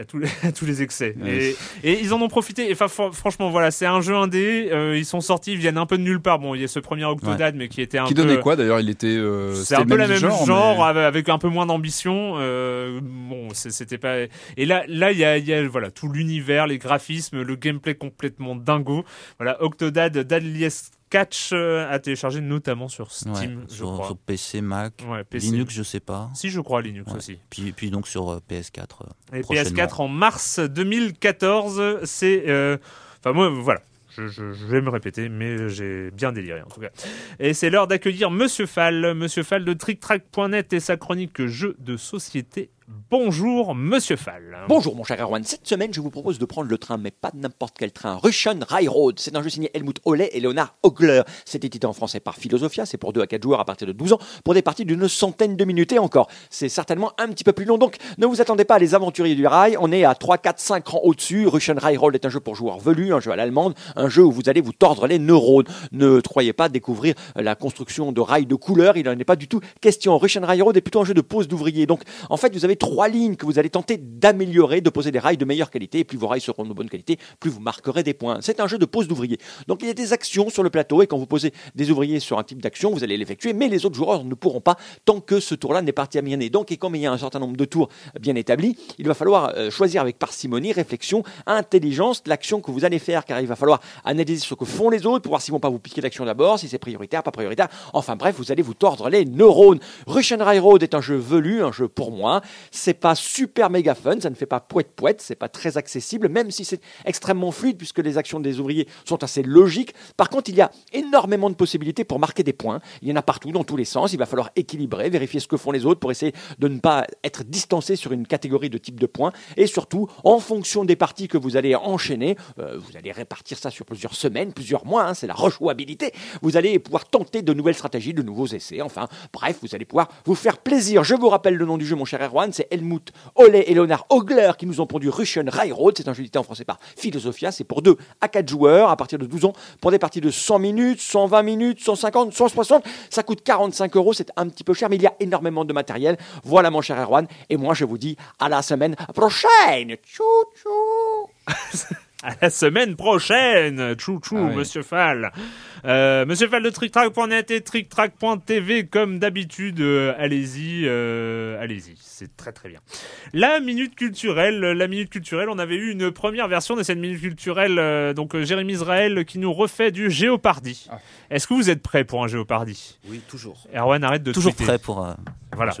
à tous les, (laughs) à tous les excès. Ouais. Et, et ils en ont profité. Enfin, fr- franchement, voilà, c'est un jeu indé. euh, ils sont sortis, ils viennent un peu de nulle part. Bon, il y a ce premier Octodad, mais qui était un Qui peu. donnait quoi d'ailleurs Il était. euh, C'est un le peu la même genre, genre, mais- avec- un peu moins d'ambition. euh, bon, c'était pas. Et là, là, il y a, il y a, voilà tout l'univers, les graphismes, le gameplay complètement dingo. Voilà, Octodad, Dadliest Catch euh, à télécharger notamment sur Steam, ouais, je sur, crois. sur PC, Mac, Ouais, PC. Linux, je sais pas. Si, je crois Linux Ouais. aussi. Puis, puis donc sur euh, PS4. euh, Et prochainement. PS4 en mars 2014, c'est. euh, Enfin, moi, voilà. Je, je- je vais me répéter, mais j'ai bien déliré en tout cas. Et c'est l'heure d'accueillir Monsieur Fall, Monsieur Fall de TrickTrack.net et sa chronique jeux de société. Bonjour, Monsieur Fall. Bonjour mon cher Erwan, cette semaine je vous propose de prendre le train, mais pas n'importe quel train, Russian Railroad. C'est un jeu signé Helmut Hollet et Leonard Ogler. C'est édité en français par Philosophia, c'est pour 2 à 4 joueurs à partir de 12 ans, pour des parties d'une centaine de minutes et encore. C'est certainement un petit peu plus long, donc ne vous attendez pas à les aventuriers du rail, on est à 3, 4, 5 rangs au-dessus. Russian Railroad est un jeu pour joueurs velus, un jeu à l'allemande, un jeu où vous allez vous tordre les neurones. Ne croyez pas découvrir la construction de rails de couleur, il n'en est pas du tout question. Russian Railroad est plutôt un jeu de pose d'ouvriers, donc en fait vous avez trois lignes que vous allez tenter d'améliorer, de poser des rails de meilleure qualité, et plus vos rails seront de bonne qualité, plus vous marquerez des points. C'est un jeu de pose d'ouvriers. Donc il y a des actions sur le plateau, et quand vous posez des ouvriers sur un type d'action, vous allez l'effectuer, mais les autres joueurs ne pourront pas tant que ce tour-là n'est pas terminé. Donc, et comme il y a un certain nombre de tours bien établis, il va falloir euh, choisir avec parcimonie, réflexion, intelligence l'action que vous allez faire, car il va falloir analyser ce que font les autres pour voir s'ils vont pas vous piquer l'action d'abord, si c'est prioritaire, pas prioritaire. Enfin bref, vous allez vous tordre les neurones. Russian Railroad est un jeu velu, un jeu pour moi. C'est pas super méga fun, ça ne fait pas poète poète, c'est pas très accessible, même si c'est extrêmement fluide puisque les actions des ouvriers sont assez logiques. Par contre, il y a énormément de possibilités pour marquer des points. Il y en a partout, dans tous les sens. Il va falloir équilibrer, vérifier ce que font les autres pour essayer de ne pas être distancé sur une catégorie de type de points. Et surtout, en fonction des parties que vous allez enchaîner, euh, vous allez répartir ça sur plusieurs semaines, plusieurs mois, hein, c'est la rejouabilité. Vous allez pouvoir tenter de nouvelles stratégies, de nouveaux essais. Enfin, bref, vous allez pouvoir vous faire plaisir. Je vous rappelle le nom du jeu, mon cher Erwan, c'est Helmut Olé et Leonard Ogler qui nous ont pondu Russian Railroad. C'est un jeu édité en français par Philosophia. C'est pour 2 à 4 joueurs à partir de 12 ans pour des parties de 100 minutes, 120 minutes, 150, 160. Ça coûte 45 euros. C'est un petit peu cher, mais il y a énormément de matériel. Voilà, mon cher Erwan. Et moi, je vous dis à la semaine prochaine. Tchou, tchou. (laughs) À la semaine prochaine, chou chou, Ah oui. Monsieur Fall. Euh, Monsieur Fall de TrickTrack.net et TrickTrack.tv, comme d'habitude, euh, allez-y, euh, allez-y, c'est très très bien. La minute culturelle, la minute culturelle, on avait eu une première version de cette minute culturelle, euh, donc Jérémy Israël qui nous refait du Géopardy. Ah. Est-ce que vous êtes prêt pour un Géopardy Oui, toujours. Erwan, arrête de Toujours tweeter. prêt pour. euh, Voilà.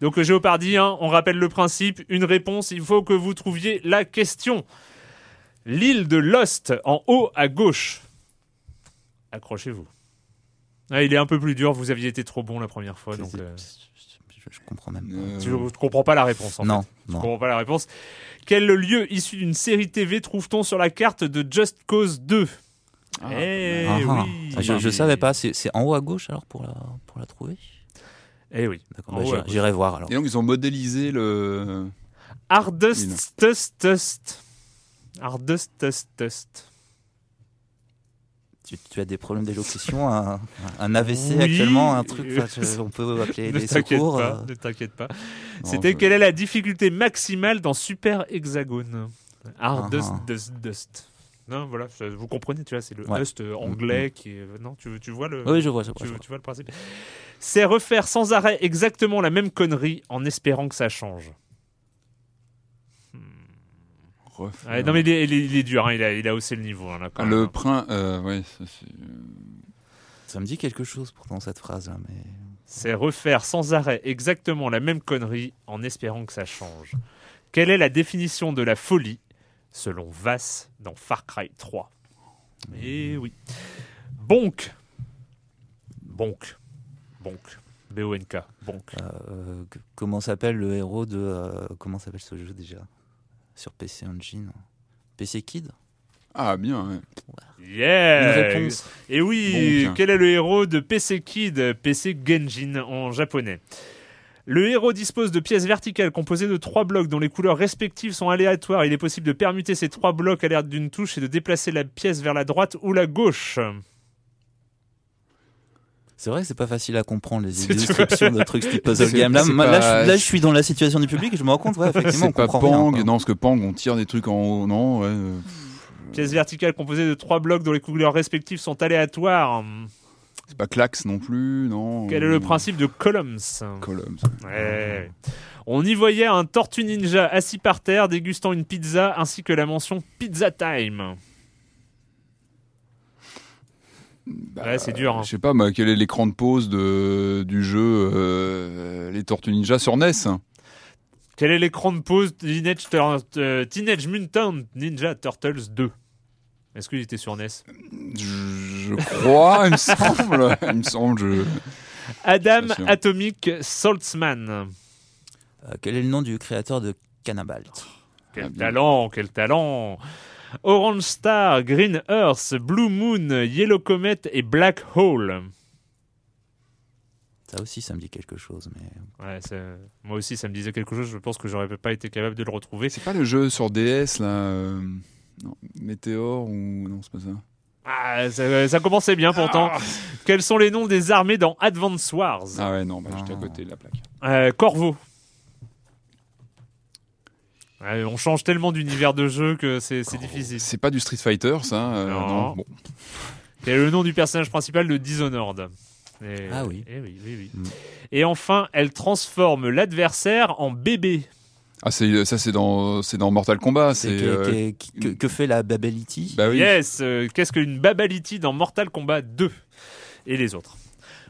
Donc le Géopardy, hein, on rappelle le principe, une réponse, il faut que vous trouviez la question. L'île de Lost, en haut à gauche. Accrochez-vous. Ah, il est un peu plus dur, vous aviez été trop bon la première fois, donc euh, Je, je comprends même pas. Euh, tu ne comprends pas la réponse. En non, fait. Tu non. comprends pas la réponse. Quel lieu issu d'une série TV trouve-t-on sur la carte de Just Cause 2 Ah, Eh Ah, ah. oui Ah, je, je savais pas. C'est c'est en haut à gauche alors pour la, pour la trouver? Eh oui. D'accord. Bah, j'irai- voir alors. Et donc ils ont modélisé le. Hardest test test. Test. Tu, tu as des problèmes d'élocution, un, un AVC Oui. actuellement, un truc. je- on peut appeler les secours. pas, euh. ne t'inquiète pas. C'était je- quelle est la difficulté maximale dans Super Hexagone? Hardest Ah, ah. dust, dust. Non, voilà, vous comprenez, tu vois, c'est le Ouais. Euh, anglais qui est. Non, tu, tu vois le. Oui, je vois, je vois. tu, je vois. tu vois le principe. C'est refaire sans arrêt exactement la même connerie en espérant que ça change. Refaire. Ouais, non mais il est, il est- il est dur, hein, il, a, il a haussé le niveau. hein, là, quand même, le hein. prince. Euh, ça, c'est- Ça me dit quelque chose pourtant cette phrase là, mais. C'est refaire sans arrêt exactement la même connerie en espérant que ça change. Quelle est la définition de la folie selon Vass dans Far Cry 3 Eh oui. Bonk. Bonk. Bonk. B-O-N-K. Bonk. Euh, comment s'appelle le héros de. euh, comment s'appelle ce jeu déjà? Sur PC Engine PC Kid Ah, bien, ouais. Yeah Une réponse. Et oui, quel est le héros de PC Kid PC Genjin en japonais? Le héros dispose de pièces verticales composées de trois blocs dont les couleurs respectives sont aléatoires. Il est possible de permuter ces trois blocs à l'aide d'une touche et de déplacer la pièce vers la droite ou la gauche. C'est vrai que c'est pas facile à comprendre les (laughs) illustrations de trucs type puzzle game. Là, là, je, là, je suis dans la situation du public et je me rends compte, ouais, effectivement, on C'est pas comprend Pang, rien. non, parce que Pang, on tire des trucs en haut, non, ouais. euh, Pièces verticales composées de trois blocs dont les couleurs respectives sont aléatoires. C'est pas Clax non plus, non. Quel est le principe de Columns? Columns. Ouais. On y voyait un tortue ninja assis par terre dégustant une pizza ainsi que la mention Pizza Time. Bah, Ouais, c'est dur, hein. Je sais pas, quel est l'écran de pause de, du jeu euh, Les Tortues Ninja sur NES Quel est l'écran de pause Teenage, Tur- euh, Teenage Mutant Ninja Turtles 2 Est-ce qu'il était sur NES je, je crois, il me semble. (laughs) Il me semble, je... Adam. Atomic Saltzman. Euh, quel est le nom du créateur de Cannabalt Quel Ah, talent, quel talent Orange Star, Green Earth, Blue Moon, Yellow Comet et Black Hole. Ça aussi, ça me dit quelque chose. Mais... Ouais, moi aussi, ça me disait quelque chose. Je pense que j'aurais pas été capable de le retrouver. C'est pas le jeu sur DS, là euh, non, Météor ou... Non, c'est pas ça. Ah, ça, ça commençait bien pourtant. Quels sont les noms des armées dans Advance Wars? Ah ouais, non, bah, j'étais à Ah. côté de la plaque. Euh, Corvo. Ouais, on change tellement d'univers de jeu que c'est c'est difficile. C'est pas du Street Fighter, ça euh, Non. Bon. Quel est le nom du personnage principal de Dishonored Et- Ah oui. eh oui, oui, oui. Mm. Et enfin, elle transforme l'adversaire en bébé. Ah, c'est, ça, c'est dans, c'est dans Mortal Kombat. C'est C'est, que, euh, que- que- que fait la Babelity Bah oui. Yes, euh, qu'est-ce qu'une babality dans Mortal Kombat 2 Et les autres?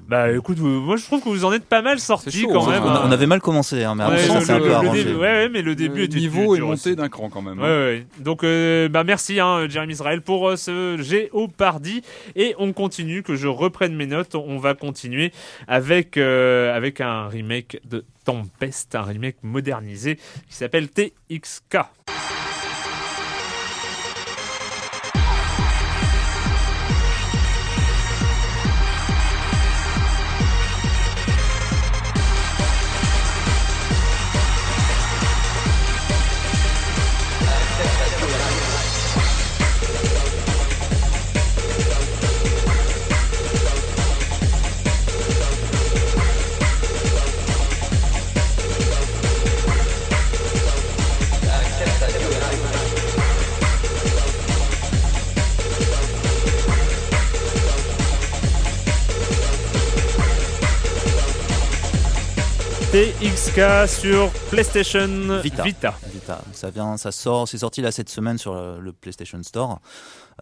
Bah écoute, vous- moi je trouve que vous en êtes pas mal chaud, quand hein. même. on, hein. on avait mal commencé, hein, mais Ouais, c'est un peu arrangé. début- ouais, ouais, mais le début le était niveau est monté d'un cran quand même. Ouais, ouais. Donc, euh, bah merci, hein, Jérémy Israël, pour euh, ce Géopardy. Et on continue, que je reprenne mes notes. On va continuer avec, euh, avec un remake de Tempest, un remake modernisé qui s'appelle TXK. TXK sur PlayStation Vita. Vita. Vita. Ça vient, ça sort, c'est sorti là cette semaine sur le, le PlayStation Store.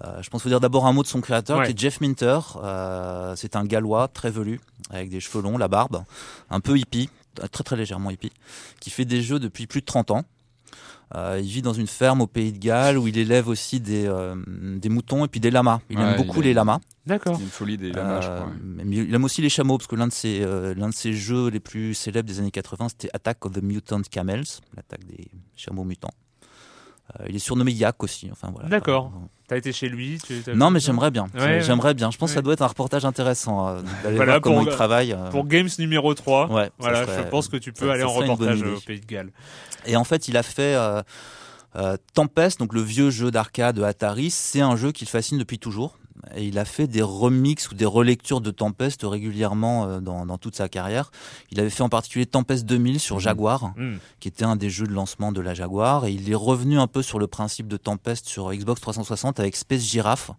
Euh, je pense vous dire d'abord un mot de son créateur, Ouais. qui est Jeff Minter. Euh, c'est un gallois très velu, avec des cheveux longs, la barbe, un peu hippie, très très légèrement hippie, qui fait des jeux depuis plus de 30 ans. Euh, il vit dans une ferme au pays de Galles où il élève aussi des, euh, des moutons et puis des lamas. Il Ouais, aime beaucoup il les lamas. Il y D'accord. a une folie des lamas, je crois. ouais. mais il aime aussi les chameaux, parce que l'un de ses, euh, l'un de ses jeux les plus célèbres des années 80, c'était Attack of the Mutant Camels, l'attaque des chameaux mutants. Euh, il est surnommé Yak aussi. Enfin, voilà. D'accord. T'as été chez lui tu- Non, mais j'aimerais bien. Ouais, j'aimerais bien. Je pense que ça doit être un reportage intéressant euh, d'aller Voilà, voir comment pour- il travaille. euh. Pour Games numéro 3. Ouais, Voilà, serait- je pense que tu peux ça- aller ça en reportage au Pays de Galles. Et en fait, il a fait euh, euh, Tempest, donc le vieux jeu d'arcade Atari. C'est un jeu qu'il fascine depuis toujours. Et il a fait des remixes ou des relectures de Tempest régulièrement euh, dans, dans toute sa carrière. Il avait fait en particulier Tempest 2000 sur Jaguar, Hmm. qui était un des jeux de lancement de la Jaguar. Et il est revenu un peu sur le principe de Tempest sur Xbox 360 avec Space Giraffe,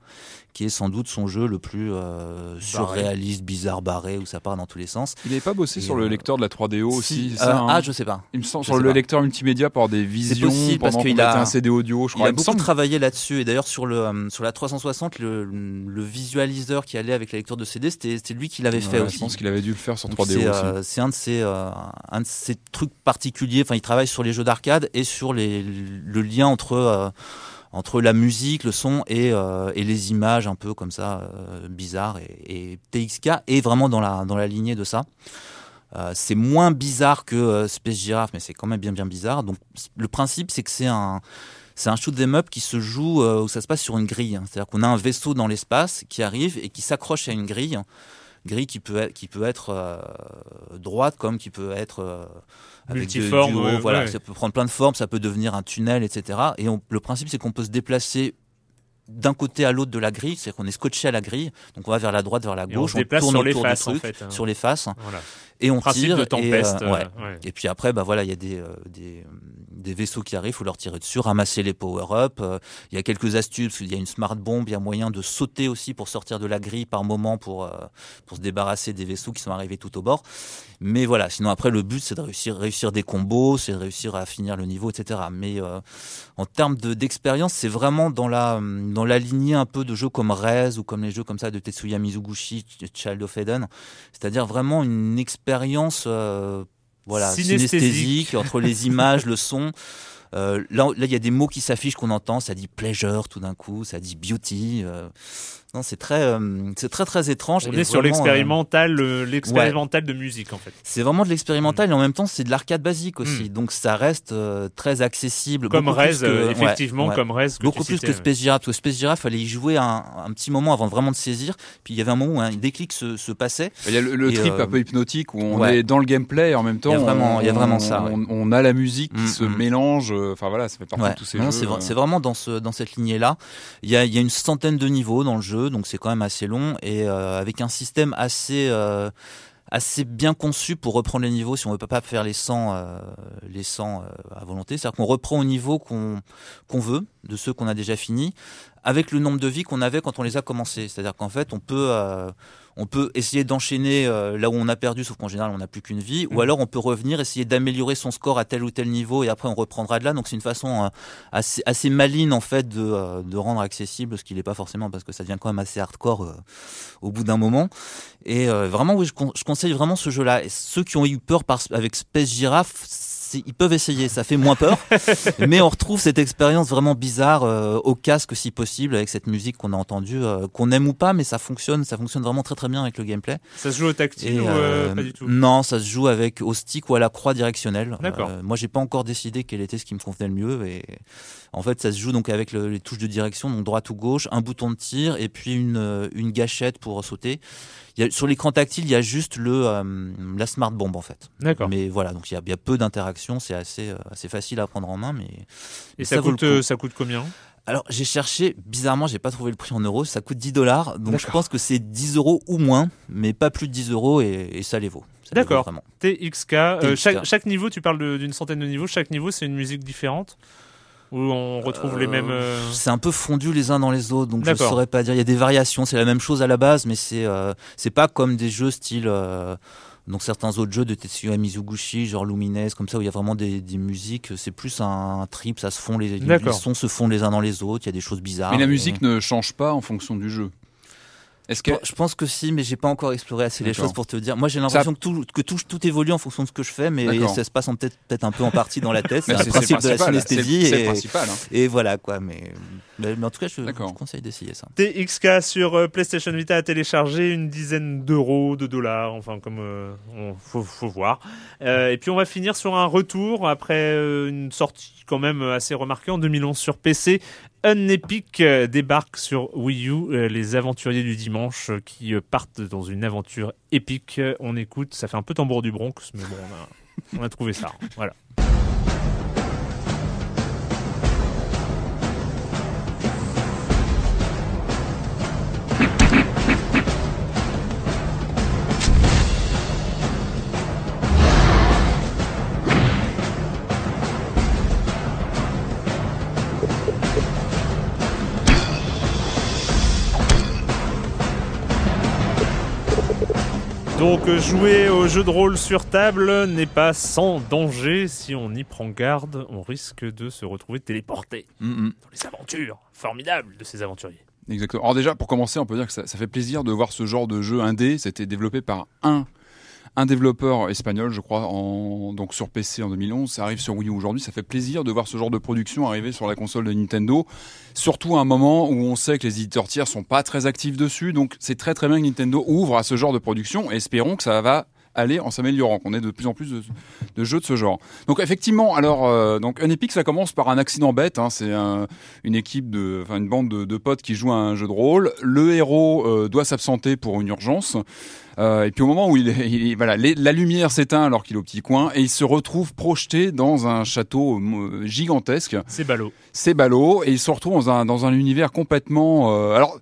qui est sans doute son jeu le plus euh, surréaliste, bizarre, barré, où ça part dans tous les sens. Il n'avait pas bossé Et sur le euh, lecteur de la 3DO aussi, Si, c'est ça euh, hein Ah, je sais pas. Il me semble sur le pas. lecteur multimédia pour des visions possible, parce pendant qu'il a- un CD audio, je Il crois. a me beaucoup semble. travaillé là-dessus et d'ailleurs sur le euh, sur la 360 le, le visualiseur qui allait avec la lecture de CD c'était lui qui l'avait fait Ouais, aussi. Je pense qu'il avait dû le faire sur Donc 3DO c'est aussi. euh, c'est un de ces euh, un de ces trucs particuliers. Enfin, il travaille sur les jeux d'arcade et sur les le lien entre euh, entre la musique, le son et, euh, et les images un peu comme ça euh, bizarres. Et, et TXK est vraiment dans la dans la lignée de ça. Euh, c'est moins bizarre que euh, Space Giraffe, mais c'est quand même bien bien bizarre. Donc le principe, c'est que c'est un c'est un shoot 'em up qui se joue euh, où ça se passe sur une grille. C'est-à-dire qu'on a un vaisseau dans l'espace qui arrive et qui s'accroche à une grille, grille qui peut être, qui peut être euh, droite comme qui peut être euh, avec Multiforme, du haut. ouais, voilà, ouais. ça peut prendre plein de formes, ça peut devenir un tunnel, etc. Et on- le principe, c'est qu'on peut se déplacer d'un côté à l'autre de la grille, c'est-à-dire qu'on est scotché à la grille, donc on va vers la droite, vers la Et on gauche, se déplace tourne sur les autour du faces, en truc, fait, hein. sur les faces, Voilà. Et on Principe tire. de et, tempeste, euh, euh, ouais. ouais. Et puis après, bah voilà, il y a des, euh, des, des vaisseaux qui arrivent, faut leur tirer dessus, ramasser les power-up. euh, Il y a quelques astuces, qu'il y a une smart bomb, il y a moyen de sauter aussi pour sortir de la grille par moment pour, euh, pour se débarrasser des vaisseaux qui sont arrivés tout au bord. Mais voilà, sinon après, le but, c'est de réussir, réussir des combos, c'est de réussir à finir le niveau, etc. Mais euh, en termes de- d'expérience, c'est vraiment dans la, dans la lignée un peu de jeux comme Rez ou comme les jeux comme ça de Tetsuya Mizuguchi, Child of Eden. C'est-à-dire vraiment une expérience euh, voilà, Synesthésique. synesthésique entre les (laughs) images, le son. Euh, là, là, il y a des mots qui s'affichent qu'on entend. Ça dit pleasure tout d'un coup, ça dit beauty. euh. Non, c'est très, euh, c'est très très étrange. On est sur euh, l'expérimental, euh, l'expérimental de musique en fait. c'est vraiment de l'expérimental et en même temps c'est de l'arcade basique aussi. Mm. Donc ça reste euh, très accessible. Comme beaucoup Rez, effectivement, ouais. comme Rez. Beaucoup plus citais, que. Space Giraffe. Parce que Space Giraffe, fallait y jouer un, un petit moment avant vraiment de saisir. Puis il y avait un moment où un déclic se, se passait. Il y a le, le trip euh, un peu hypnotique où on ouais. est dans le gameplay et en même temps Il y a vraiment- on, y a vraiment on- ça, ouais. on, on a la musique qui Mm, se mm. mélange. Enfin voilà, ça fait partie Ouais. de tous ces Non, jeux. c'est, vra- c'est vraiment dans, ce, dans cette. Il y a, il y a une centaine de niveaux dans le jeu, donc c'est quand même assez long et euh, avec un système assez, euh, assez bien conçu pour reprendre les niveaux si on ne veut pas faire les 100, euh, les 100 à volonté. C'est-à-dire qu'on reprend au niveau qu'on, qu'on veut, de ceux qu'on a déjà finis, avec le nombre de vies qu'on avait quand on les a commencés. C'est-à-dire qu'en fait, on peut, euh, on peut essayer d'enchaîner euh, là où on a perdu, sauf qu'en général, on n'a plus qu'une vie, ou alors on peut revenir, essayer d'améliorer son score à tel ou tel niveau, et après on reprendra de là. Donc c'est une façon euh, assez, assez maligne en fait de, euh, de rendre accessible ce qui n'est pas forcément, parce que ça devient quand même assez hardcore euh, au bout d'un moment. Et euh, vraiment, oui, je, con- je conseille vraiment ce jeu-là. Ceux qui ont eu peur par, avec Space Giraffe, ils peuvent essayer, ça fait moins peur, (laughs) mais on retrouve cette expérience vraiment bizarre euh, au casque si possible avec cette musique qu'on a entendue, euh, qu'on aime ou pas, mais ça fonctionne, ça fonctionne vraiment très très bien avec le gameplay. Ça se joue au tactile Et, ou euh, pas du tout? Non, ça se joue avec au stick ou à la croix directionnelle. Moi, j'ai pas encore décidé quel était ce qui me convenait le mieux. Et en fait, ça se joue donc avec le- les touches de direction, donc droite ou gauche, un bouton de tir et puis une, une gâchette pour sauter. Il y a, sur l'écran tactile, il y a juste le euh, la smart bomb en fait. D'accord. Mais voilà, donc il y a, il y a peu d'interactions, c'est assez euh, assez facile à prendre en main, mais Et mais ça, coûte, euh, ça coûte combien? Alors j'ai cherché, bizarrement j'ai pas trouvé le prix en euros, ça coûte 10 dollars, donc je pense que c'est 10 euros ou moins, mais pas plus de 10 euros et, et ça les vaut. D'accord. TXK. euh, TXK. chaque, chaque niveau, tu parles d'une centaine de niveaux. Chaque niveau, c'est une musique différente? Où on retrouve les Euh, mêmes. euh, C'est un peu fondu les uns dans les autres, donc je D'accord. saurais pas dire. Il y a des variations, c'est la même chose à la base, mais c'est euh, c'est pas comme des jeux style. euh, donc certains autres jeux de Tetsuya Mizuguchi, genre Lumines, comme ça où il y a vraiment des, des musiques, c'est plus un trip, ça se fond les, sons se font les uns dans les autres, il y a des choses bizarres. Mais la et- musique ne change pas en fonction du jeu. Est-ce que Je pense que si, mais j'ai pas encore exploré assez les choses pour te dire. Moi, j'ai l'impression que, tout, que tout, tout évolue en fonction de ce que je fais, mais ça se passe en peut-être peut-être un peu en partie dans la tête. (laughs) C'est le principe c'est de la synesthésie. c'est- c'est le et, principal, hein. et voilà, quoi. Mais, mais, mais en tout cas, je, je conseille d'essayer ça. TXK sur euh, PlayStation Vita à télécharger, une dizaine d'euros, de dollars, enfin comme euh, on faut, faut voir. Euh, et puis on va finir sur un retour après euh, une sortie quand même assez remarquée en 2011 sur PC. Unepic euh, débarque sur Wii U, euh, les aventuriers du dimanche euh, qui partent dans une aventure épique. On écoute, ça fait un peu tambour du Bronx, mais bon, on a, on a trouvé ça. Voilà. Donc jouer au jeu de rôle sur table n'est pas sans danger. Si on y prend garde, on risque de se retrouver téléporté Mm, mm. dans les aventures formidables de ces aventuriers. Exactement. Alors déjà, pour commencer, on peut dire que ça, ça fait plaisir de voir ce genre de jeu indé. C'était développé par un, un développeur espagnol, je crois, donc sur PC en 2011. Ça arrive sur Wii U aujourd'hui. Ça fait plaisir de voir ce genre de production arriver sur la console de Nintendo. Surtout à un moment où on sait que les éditeurs tiers sont pas très actifs dessus. Donc c'est très très bien que Nintendo ouvre à ce genre de production et espérons que ça va aller en s'améliorant, qu'on ait de plus en plus de, de jeux de ce genre. Donc effectivement, alors euh, donc un Epic, ça commence par un accident bête. Hein, c'est un- une équipe de, enfin une bande de, de potes qui jouent à un jeu de rôle. Le héros euh, doit s'absenter pour une urgence. Euh, et puis au moment où il, il voilà, les- la lumière s'éteint alors qu'il est au petit coin et il se retrouve projeté dans un château gigantesque. C'est ballot. C'est ballot et il se retrouve dans un, dans un univers complètement. alors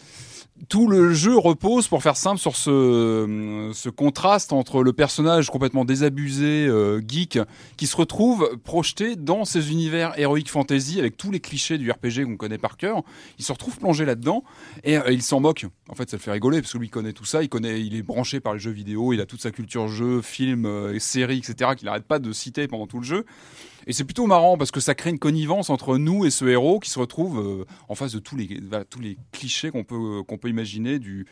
tout le jeu repose, pour faire simple, sur ce, contraste entre le personnage complètement désabusé, euh, geek, qui se retrouve projeté dans ces univers héroïques fantasy avec tous les clichés du RPG qu'on connaît par cœur. Il se retrouve plongé là-dedans et euh, il s'en moque. En fait, ça le fait rigoler parce que lui il connaît tout ça, il connaît, il est branché par les jeux vidéo, il a toute sa culture jeu, film, euh, séries, etc. qu'il n'arrête pas de citer pendant tout le jeu. Et c'est plutôt marrant parce que ça crée une connivence entre nous et ce héros qui se retrouve euh, en face de tous les, les clichés qu'on peut, imaginer du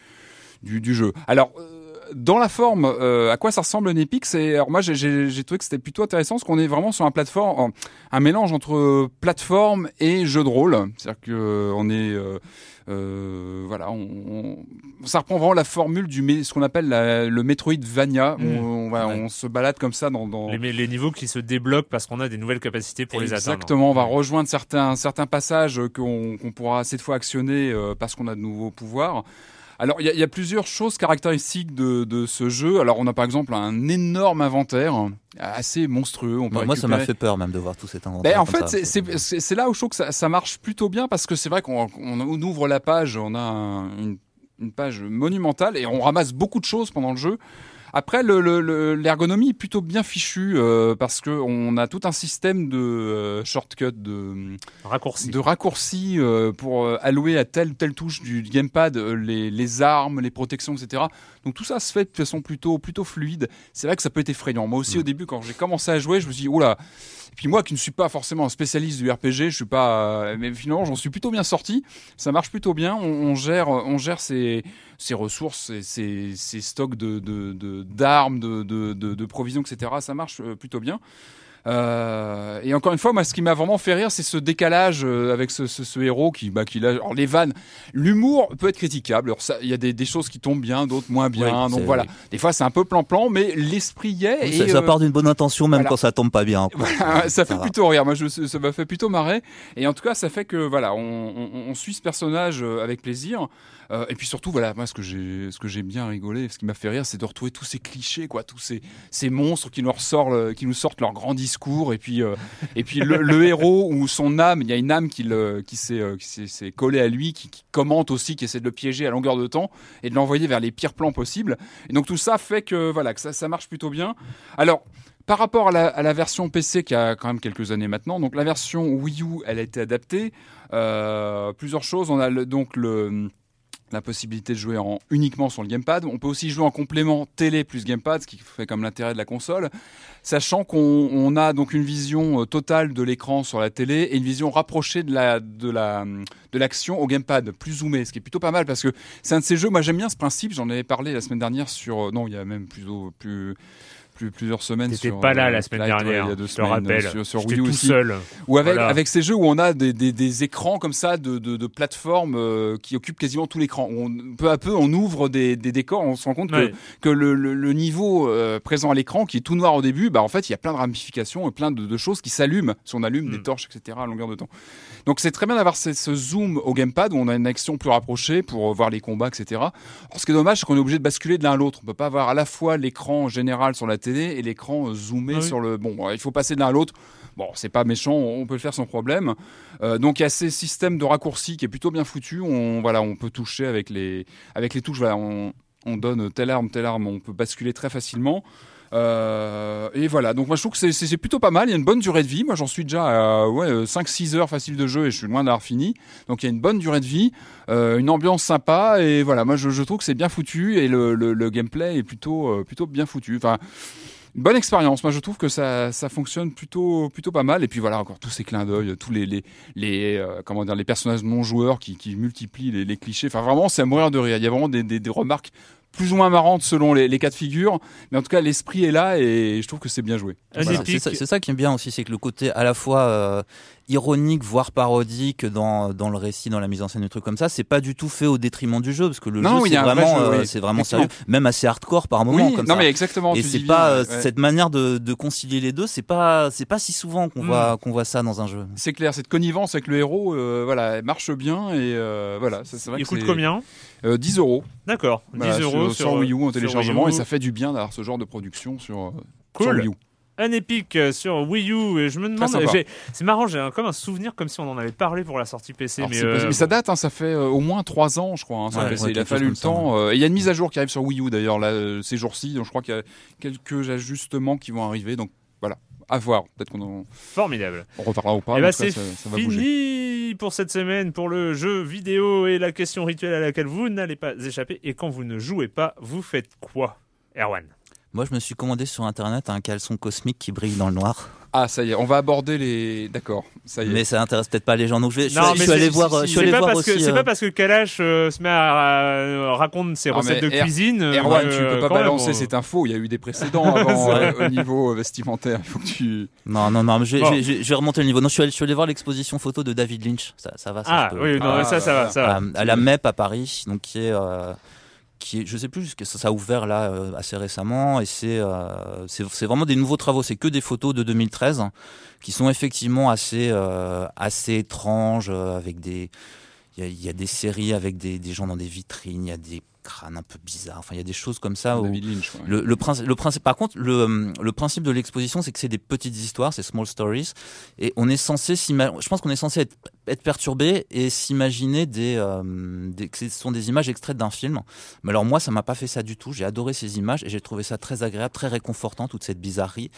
jeu. Alors, euh, dans la forme, euh, à quoi ça ressemble un Epic C'est alors moi j'ai- trouvé que c'était plutôt intéressant parce qu'on est vraiment sur un plateforme, un mélange entre plateforme et jeu de rôle. C'est-à-dire que euh, on est euh, euh, voilà, on, on- ça reprend vraiment la formule du ce qu'on appelle la- le Metroidvania. Mm. On, Ouais. on se balade comme ça dans, dans Les, les niveaux qui se débloquent parce qu'on a des nouvelles capacités pour les atteindre. Exactement, on va rejoindre certains, certains passages qu'on qu'on pourra cette fois actionner euh, parce qu'on a de nouveaux pouvoirs. Alors, il y, a- il y a plusieurs choses caractéristiques de, de ce jeu. Alors, on a par exemple un énorme inventaire assez monstrueux. On peut Moi, moi, ça m'a fait peur même de voir tout cet inventaire. ben, en fait, c'est- là où je trouve que ça, ça marche plutôt bien parce que c'est vrai qu'on on- on ouvre la page, on a un- une, une page monumentale et on ramasse beaucoup de choses pendant le jeu. Après, le- le- le- l'ergonomie est plutôt bien fichue euh, parce que on a tout un système de euh, shortcut, de, Raccourci. de raccourcis euh, pour euh, allouer à telle telle touche du gamepad les, les armes, les protections, etc. Donc tout ça se fait de façon plutôt plutôt fluide. C'est vrai que ça peut être effrayant. Moi aussi au début quand j'ai commencé à jouer, je me suis dit oula. Et puis moi qui ne suis pas forcément un spécialiste du RPG, je suis pas, euh, mais finalement j'en suis plutôt bien sorti. Ça marche plutôt bien. On, gère on gère ses, ressources, ses, stocks d'armes, de provisions, etc. Ça marche euh, plutôt bien. Euh, et encore une fois, moi, ce qui m'a vraiment fait rire, c'est ce décalage euh, avec ce, ce, ce héros qui, bah, qui l'a- alors les vannes, l'humour peut être critiquable. Il y a des, des choses qui tombent bien, d'autres moins bien. Oui, donc voilà, oui. des fois c'est un peu plan-plan, mais l'esprit y est. Oui, et, ça, euh, part d'une bonne intention même voilà. quand ça tombe pas bien. (laughs) voilà, ça fait plutôt rire. Moi, je, ça m'a fait plutôt marrer. Et en tout cas, ça fait que voilà, on, on- on suit ce personnage avec plaisir. Euh, et puis surtout, voilà, moi, ce que j'ai, ce que j'ai bien rigolé, ce qui m'a fait rire, c'est de retrouver tous ces clichés, quoi, tous ces, ces monstres qui nous ressortent, le- qui nous sortent leur grand discours. Et puis, euh, et puis le, héros ou son âme, il y a une âme qui, le, qui s'est, euh, qui s'est, collée à lui, qui, commente aussi, qui essaie de le piéger à longueur de temps et de l'envoyer vers les pires plans possibles. Et donc tout ça fait que voilà, que ça, ça marche plutôt bien. Alors. Par rapport à la, version PC qui a quand même quelques années maintenant, donc la version Wii U, elle a été adaptée. Euh, plusieurs choses. On a donc le, la possibilité de jouer en, uniquement sur le gamepad. On peut aussi jouer en complément télé plus gamepad, ce qui fait comme l'intérêt de la console. Sachant qu'on on a donc une vision euh, totale de l'écran sur la télé et une vision rapprochée de la de la de l'action au gamepad, plus zoomé, ce qui est plutôt pas mal parce que c'est un de ces jeux. Moi, j'aime bien ce principe. J'en avais parlé la semaine dernière sur euh, non, il y a même plutôt plus plus plusieurs semaines. T'étais pas là euh, la semaine Light, ouais, dernière, il y a deux je te semaines, rappelle. Sur, Wii U tout aussi. seul. Ou avec, Voilà. avec ces jeux où on a des, des, des écrans comme ça de, de, de plateformes euh, qui occupent quasiment tout l'écran. On- Peu à peu, on ouvre des, des décors, on se rend compte Ouais. que, que le, le, le niveau euh, présent à l'écran, qui est tout noir au début, bah, en fait, il y a plein de ramifications et plein de, de choses qui s'allument si on allume des Mm. torches, etc. à longueur de temps. Donc c'est très bien d'avoir ce, ce zoom au gamepad où on a une action plus rapprochée pour voir les combats, etc. Alors, ce qui est dommage, c'est qu'on est obligé de basculer de l'un à l'autre. On peut pas avoir à la fois l'écran général sur la télé et l'écran euh, zoomé Ah oui. sur le. Bon, euh, il faut passer de l'un à l'autre. Bon, c'est pas méchant, on peut le faire sans problème. Euh, donc il y a ces systèmes de raccourcis qui est plutôt bien foutu. On voilà, on peut toucher avec les avec les touches. Voilà, on, on donne telle arme, telle arme, on peut basculer très facilement. Euh, et voilà, donc moi je trouve que c'est- plutôt pas mal, il y a une bonne durée de vie, moi j'en suis déjà à ouais, 5-6 heures facile de jeu et je suis loin d'avoir fini, donc il y a une bonne durée de vie, euh, une ambiance sympa et voilà, moi je, trouve que c'est bien foutu et le, gameplay est plutôt, euh, plutôt bien foutu. Enfin, une bonne expérience. Moi, je trouve que ça, ça fonctionne plutôt, plutôt pas mal. Et puis voilà, encore tous ces clins d'œil, tous les, euh, comment dire, les personnages non joueurs qui, multiplient les, clichés. Enfin, vraiment, c'est à mourir de rire. Il y a vraiment des, des remarques plus ou moins marrantes selon les, les cas de figure, mais en tout cas l'esprit est là et je trouve que c'est bien joué. Voilà, c'est ça, qui est bien aussi, c'est que le côté à la fois euh, ironique, voire parodique dans, dans le récit, dans la mise en scène, des trucs comme ça, c'est pas du tout fait au détriment du jeu, parce que le Non, jeu oui, y c'est vrai vraiment, jeu, euh, oui. c'est vraiment sérieux, même assez hardcore par moment. oui, comme non ça. mais exactement. Et c'est pas euh, ouais. cette manière de, de concilier les deux, c'est pas c'est pas si souvent qu'on Mm. voit qu'on voit ça dans un jeu. C'est clair, cette connivence avec le héros, euh, voilà, elle marche bien et euh, voilà, ça, vrai Il que coûte combien? Euh, 10 euros. D'accord, 10 Voilà, euros sur, sur Wii U en téléchargement Wii U. et ça fait du bien d'avoir ce genre de production sur, euh, Cool. sur Wii U. Un épique euh, sur Wii U et je me demande, c'est marrant, j'ai un- comme un souvenir comme si on en avait parlé pour la sortie PC, Alors, mais, euh, mais ça date, hein, ça fait euh, au moins 3 ans, je crois. hein, sur Ouais, PC. ouais, il a fallu le temps. euh, et il y a une mise à jour qui arrive sur Wii U d'ailleurs là, euh, ces jours-ci. Donc je crois qu'il y a quelques ajustements qui vont arriver. Donc à voir. Peut-être qu'on en formidable. on reparlera ou pas. Et mais bah en tout cas, c'est ça, ça va bouger. fini pour cette semaine pour le jeu vidéo et la question rituelle à laquelle vous n'allez pas échapper. Et quand vous ne jouez pas, vous faites quoi, Erwan? Moi, je me suis commandé sur internet un caleçon cosmique qui brille dans le noir, Ah, ça y est, on va aborder les. D'accord, ça y est. mais ça intéresse peut-être pas les gens. Donc je, vais, je, Non, je suis allé c'est- voir, euh, je suis c'est allé pas voir parce que aussi. c'est euh, pas parce que Kalash euh, se met à, à- raconte ses Ah, recettes de Er- cuisine. euh, Erwan, tu peux pas balancer cette info. Il y a eu des précédents (laughs) avant euh, au niveau vestimentaire. Il faut que tu. Non, non, non, mais je, Bon. je vais- je vais- je vais remonter le niveau. Non, je suis allé, je suis allé voir l'exposition photo de David Lynch. Ça, ça va. Ça, Ah oui, non, Ah, ça, ça va, voilà. ça va. à, à la MEP à Paris, donc qui est, euh, qui est, je sais plus, ça, ça a ouvert là euh, assez récemment et c'est, euh, c'est, vraiment des nouveaux travaux. C'est que des photos de 2013 hein, qui sont effectivement assez, euh, assez étranges euh, avec des, il y a, il y a des séries avec des, des gens dans des vitrines, il y a des crânes un peu bizarres. Enfin, il y a des choses comme ça. où- Lynch. ouais. le, le, principe, le principe, par contre, le, le principe de l'exposition, c'est que c'est des petites histoires, c'est small stories, et on est censé je pense qu'on est censé être, être perturbé et s'imaginer des, euh, des, que ce sont des images extraites d'un film. Mais alors moi, ça m'a pas fait ça du tout. J'ai adoré ces images et j'ai trouvé ça très agréable, très réconfortant toute cette bizarrerie.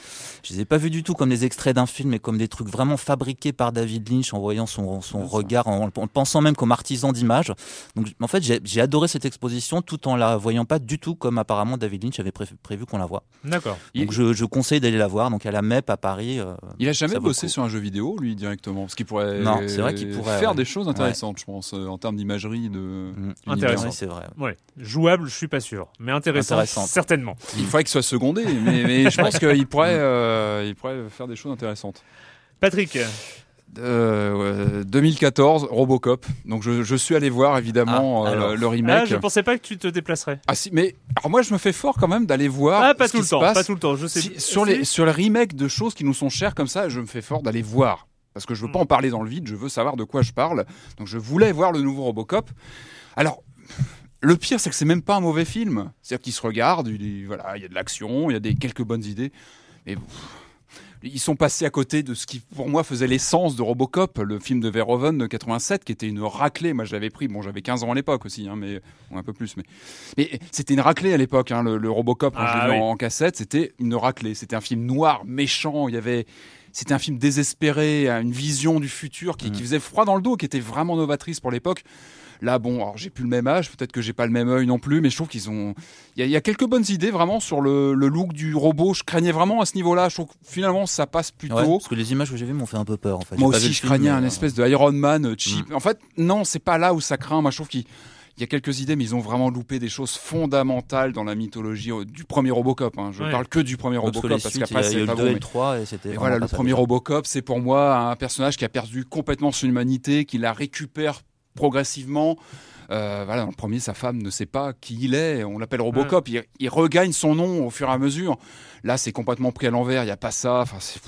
Je les ai pas vus du tout comme des extraits d'un film, mais comme des trucs vraiment fabriqués par David Lynch en voyant son, son regard, en, en pensant même comme artisan d'image. Donc en fait, j'ai adoré cette exposition tout en la voyant pas du tout comme apparemment David Lynch avait pré- prévu qu'on la voit. D'accord. Il- Donc je, je conseille d'aller la voir. Donc à la MEP à Paris. euh, Il a jamais bossé sur un jeu vidéo, lui, directement? Parce qu'il pourrait, Non, c'est vrai qu'il pourrait, faire ouais. des choses intéressantes, je pense, euh, en termes d'imagerie. De... mm, d'univers. Intéressant. c'est vrai. Ouais. Jouable, je suis pas sûr, mais intéressant, Intéressante. certainement. Il faudrait qu'il soit secondé, mais, mais je pense (laughs) qu'il pourrait, euh, il pourrait faire des choses intéressantes. Patrick, Euh, ouais, 2014, Robocop. Donc je, je suis allé voir évidemment Ah, euh, le ah, remake. je pensais pas que tu te déplacerais. Ah si, mais alors moi je me fais fort quand même d'aller voir. Ah, pas ce tout qui le se temps, passe. pas tout le temps. Je sais. Si- sur les sur les remakes de choses qui nous sont chères comme ça, je me fais fort d'aller voir parce que je veux pas en parler dans le vide. Je veux savoir de quoi je parle. Donc je voulais voir le nouveau Robocop. Alors. Le pire, c'est que c'est même pas un mauvais film. C'est-à-dire qu'il se regarde, il, voilà, il y a de l'action, il y a des quelques bonnes idées, mais ils sont passés à côté de ce qui, pour moi, faisait l'essence de Robocop, le film de Verhoeven de 87, qui était une raclée. Moi, je l'avais pris. Bon, j'avais 15 ans à l'époque aussi, hein, mais bon, un peu plus. Mais, mais c'était une raclée à l'époque. Hein, le, le Robocop, quand Ah je l'ai vu oui. en, en cassette, c'était une raclée. C'était un film noir, méchant. Il y avait, c'était un film désespéré, une vision du futur qui, qui faisait froid dans le dos, qui était vraiment novatrice pour l'époque. Là, bon, alors j'ai plus le même âge, peut-être que j'ai pas le même œil non plus, mais je trouve qu'ils ont. Il y, a- il y a quelques bonnes idées vraiment sur le, le look du robot. Je craignais vraiment à ce niveau-là. Je trouve que finalement ça passe plutôt. Ouais, parce que les images que j'ai vues m'ont fait un peu peur en fait. Moi aussi, je craignais un euh, espèce de Iron Man euh, cheap. En fait, non, c'est pas là où ça craint. Moi, je trouve qu'il il y a quelques idées, mais ils ont vraiment loupé des choses fondamentales dans la mythologie euh, du premier Robocop. hein. Je Ouais. parle que du premier parce Robocop parce qu'après c'est pas bon. 2 et mais- le 3 et c'était. et vraiment voilà, pas le ça, premier. Robocop, c'est pour moi un personnage qui a perdu complètement son humanité, qui la récupère progressivement. Euh, voilà, dans le premier, sa femme ne sait pas qui il est. On l'appelle Robocop. Il, il regagne son nom au fur et à mesure. Là, c'est complètement pris à l'envers. Il n'y a pas ça. Enfin, c'est-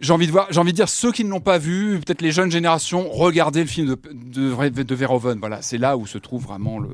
j'ai envie de voir, j'ai envie de dire ceux qui ne l'ont pas vu, peut-être les jeunes générations, regardez le film de de, Verhoeven. Voilà, c'est là où se trouve vraiment le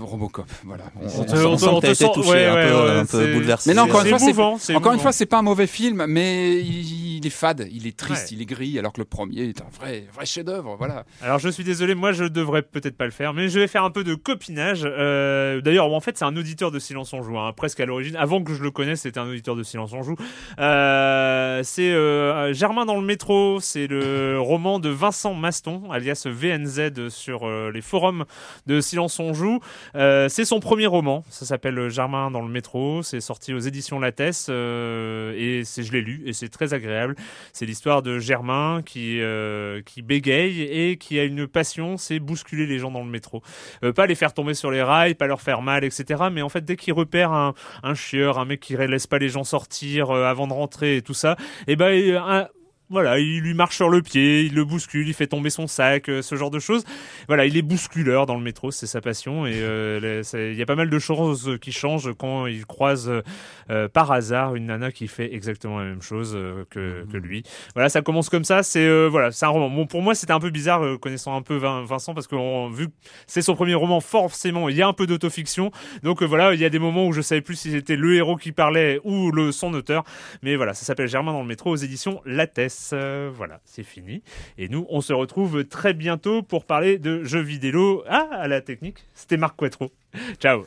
Robocop. Voilà. On, On on te- sent- on on te- sent on te sent- touché, ouais, un ouais, peu, ouais, un peu c'est- bouleversé. Mais non, encore une fois, c'est encore une fois, c'est pas un mauvais film, mais il, il est fade, il est triste, Ouais. il est gris, alors que le premier est un vrai, vrai chef-d'œuvre. Voilà. Alors je suis désolé, moi je devrais peut-être pas le faire, mais je vais faire un peu de copinage. Euh, D'ailleurs, en fait, c'est un auditeur de Silence on joue, hein, presque à l'origine. Avant que je le connaisse, c'était un auditeur de Silence on joue. Euh, c'est euh, Germain dans le métro. C'est le (laughs) roman de Vincent Maston, alias VNZ, sur euh, les forums de Silence on joue. Euh, c'est son premier roman, ça s'appelle Germain dans le métro, c'est sorti aux éditions Lattès euh, et c'est, je l'ai lu et c'est très agréable. C'est l'histoire de Germain qui, euh, qui bégaye et qui a une passion, c'est bousculer les gens dans le métro. Euh, pas les faire tomber sur les rails, pas leur faire mal, etc. Mais en fait, dès qu'il repère un, un chieur, un mec qui laisse pas les gens sortir euh, avant de rentrer et tout ça, et ben il- un- voilà, il lui marche sur le pied, il le bouscule, il fait tomber son sac, euh, ce genre de choses. Voilà, il est bousculeur dans le métro, c'est sa passion. Et euh, (laughs) il y a pas mal de choses qui changent quand il croise euh, par hasard une nana qui fait exactement la même chose euh, que, que lui. Voilà, ça commence comme ça. C'est voilà, c'est un roman. Bon, pour moi, c'était un peu bizarre connaissant un peu Vin- Vincent parce que on- vu que c'est son premier roman, forcément, il y a un peu d'autofiction. Donc voilà, il y a des moments où je savais plus si c'était le héros qui parlait ou le son auteur. Mais voilà, ça s'appelle Germain dans le métro aux éditions Lattès. Euh, voilà, c'est fini. Et nous, on se retrouve très bientôt pour parler de jeux vidéo. Ah, à la technique, c'était Marc Quattro. Ciao.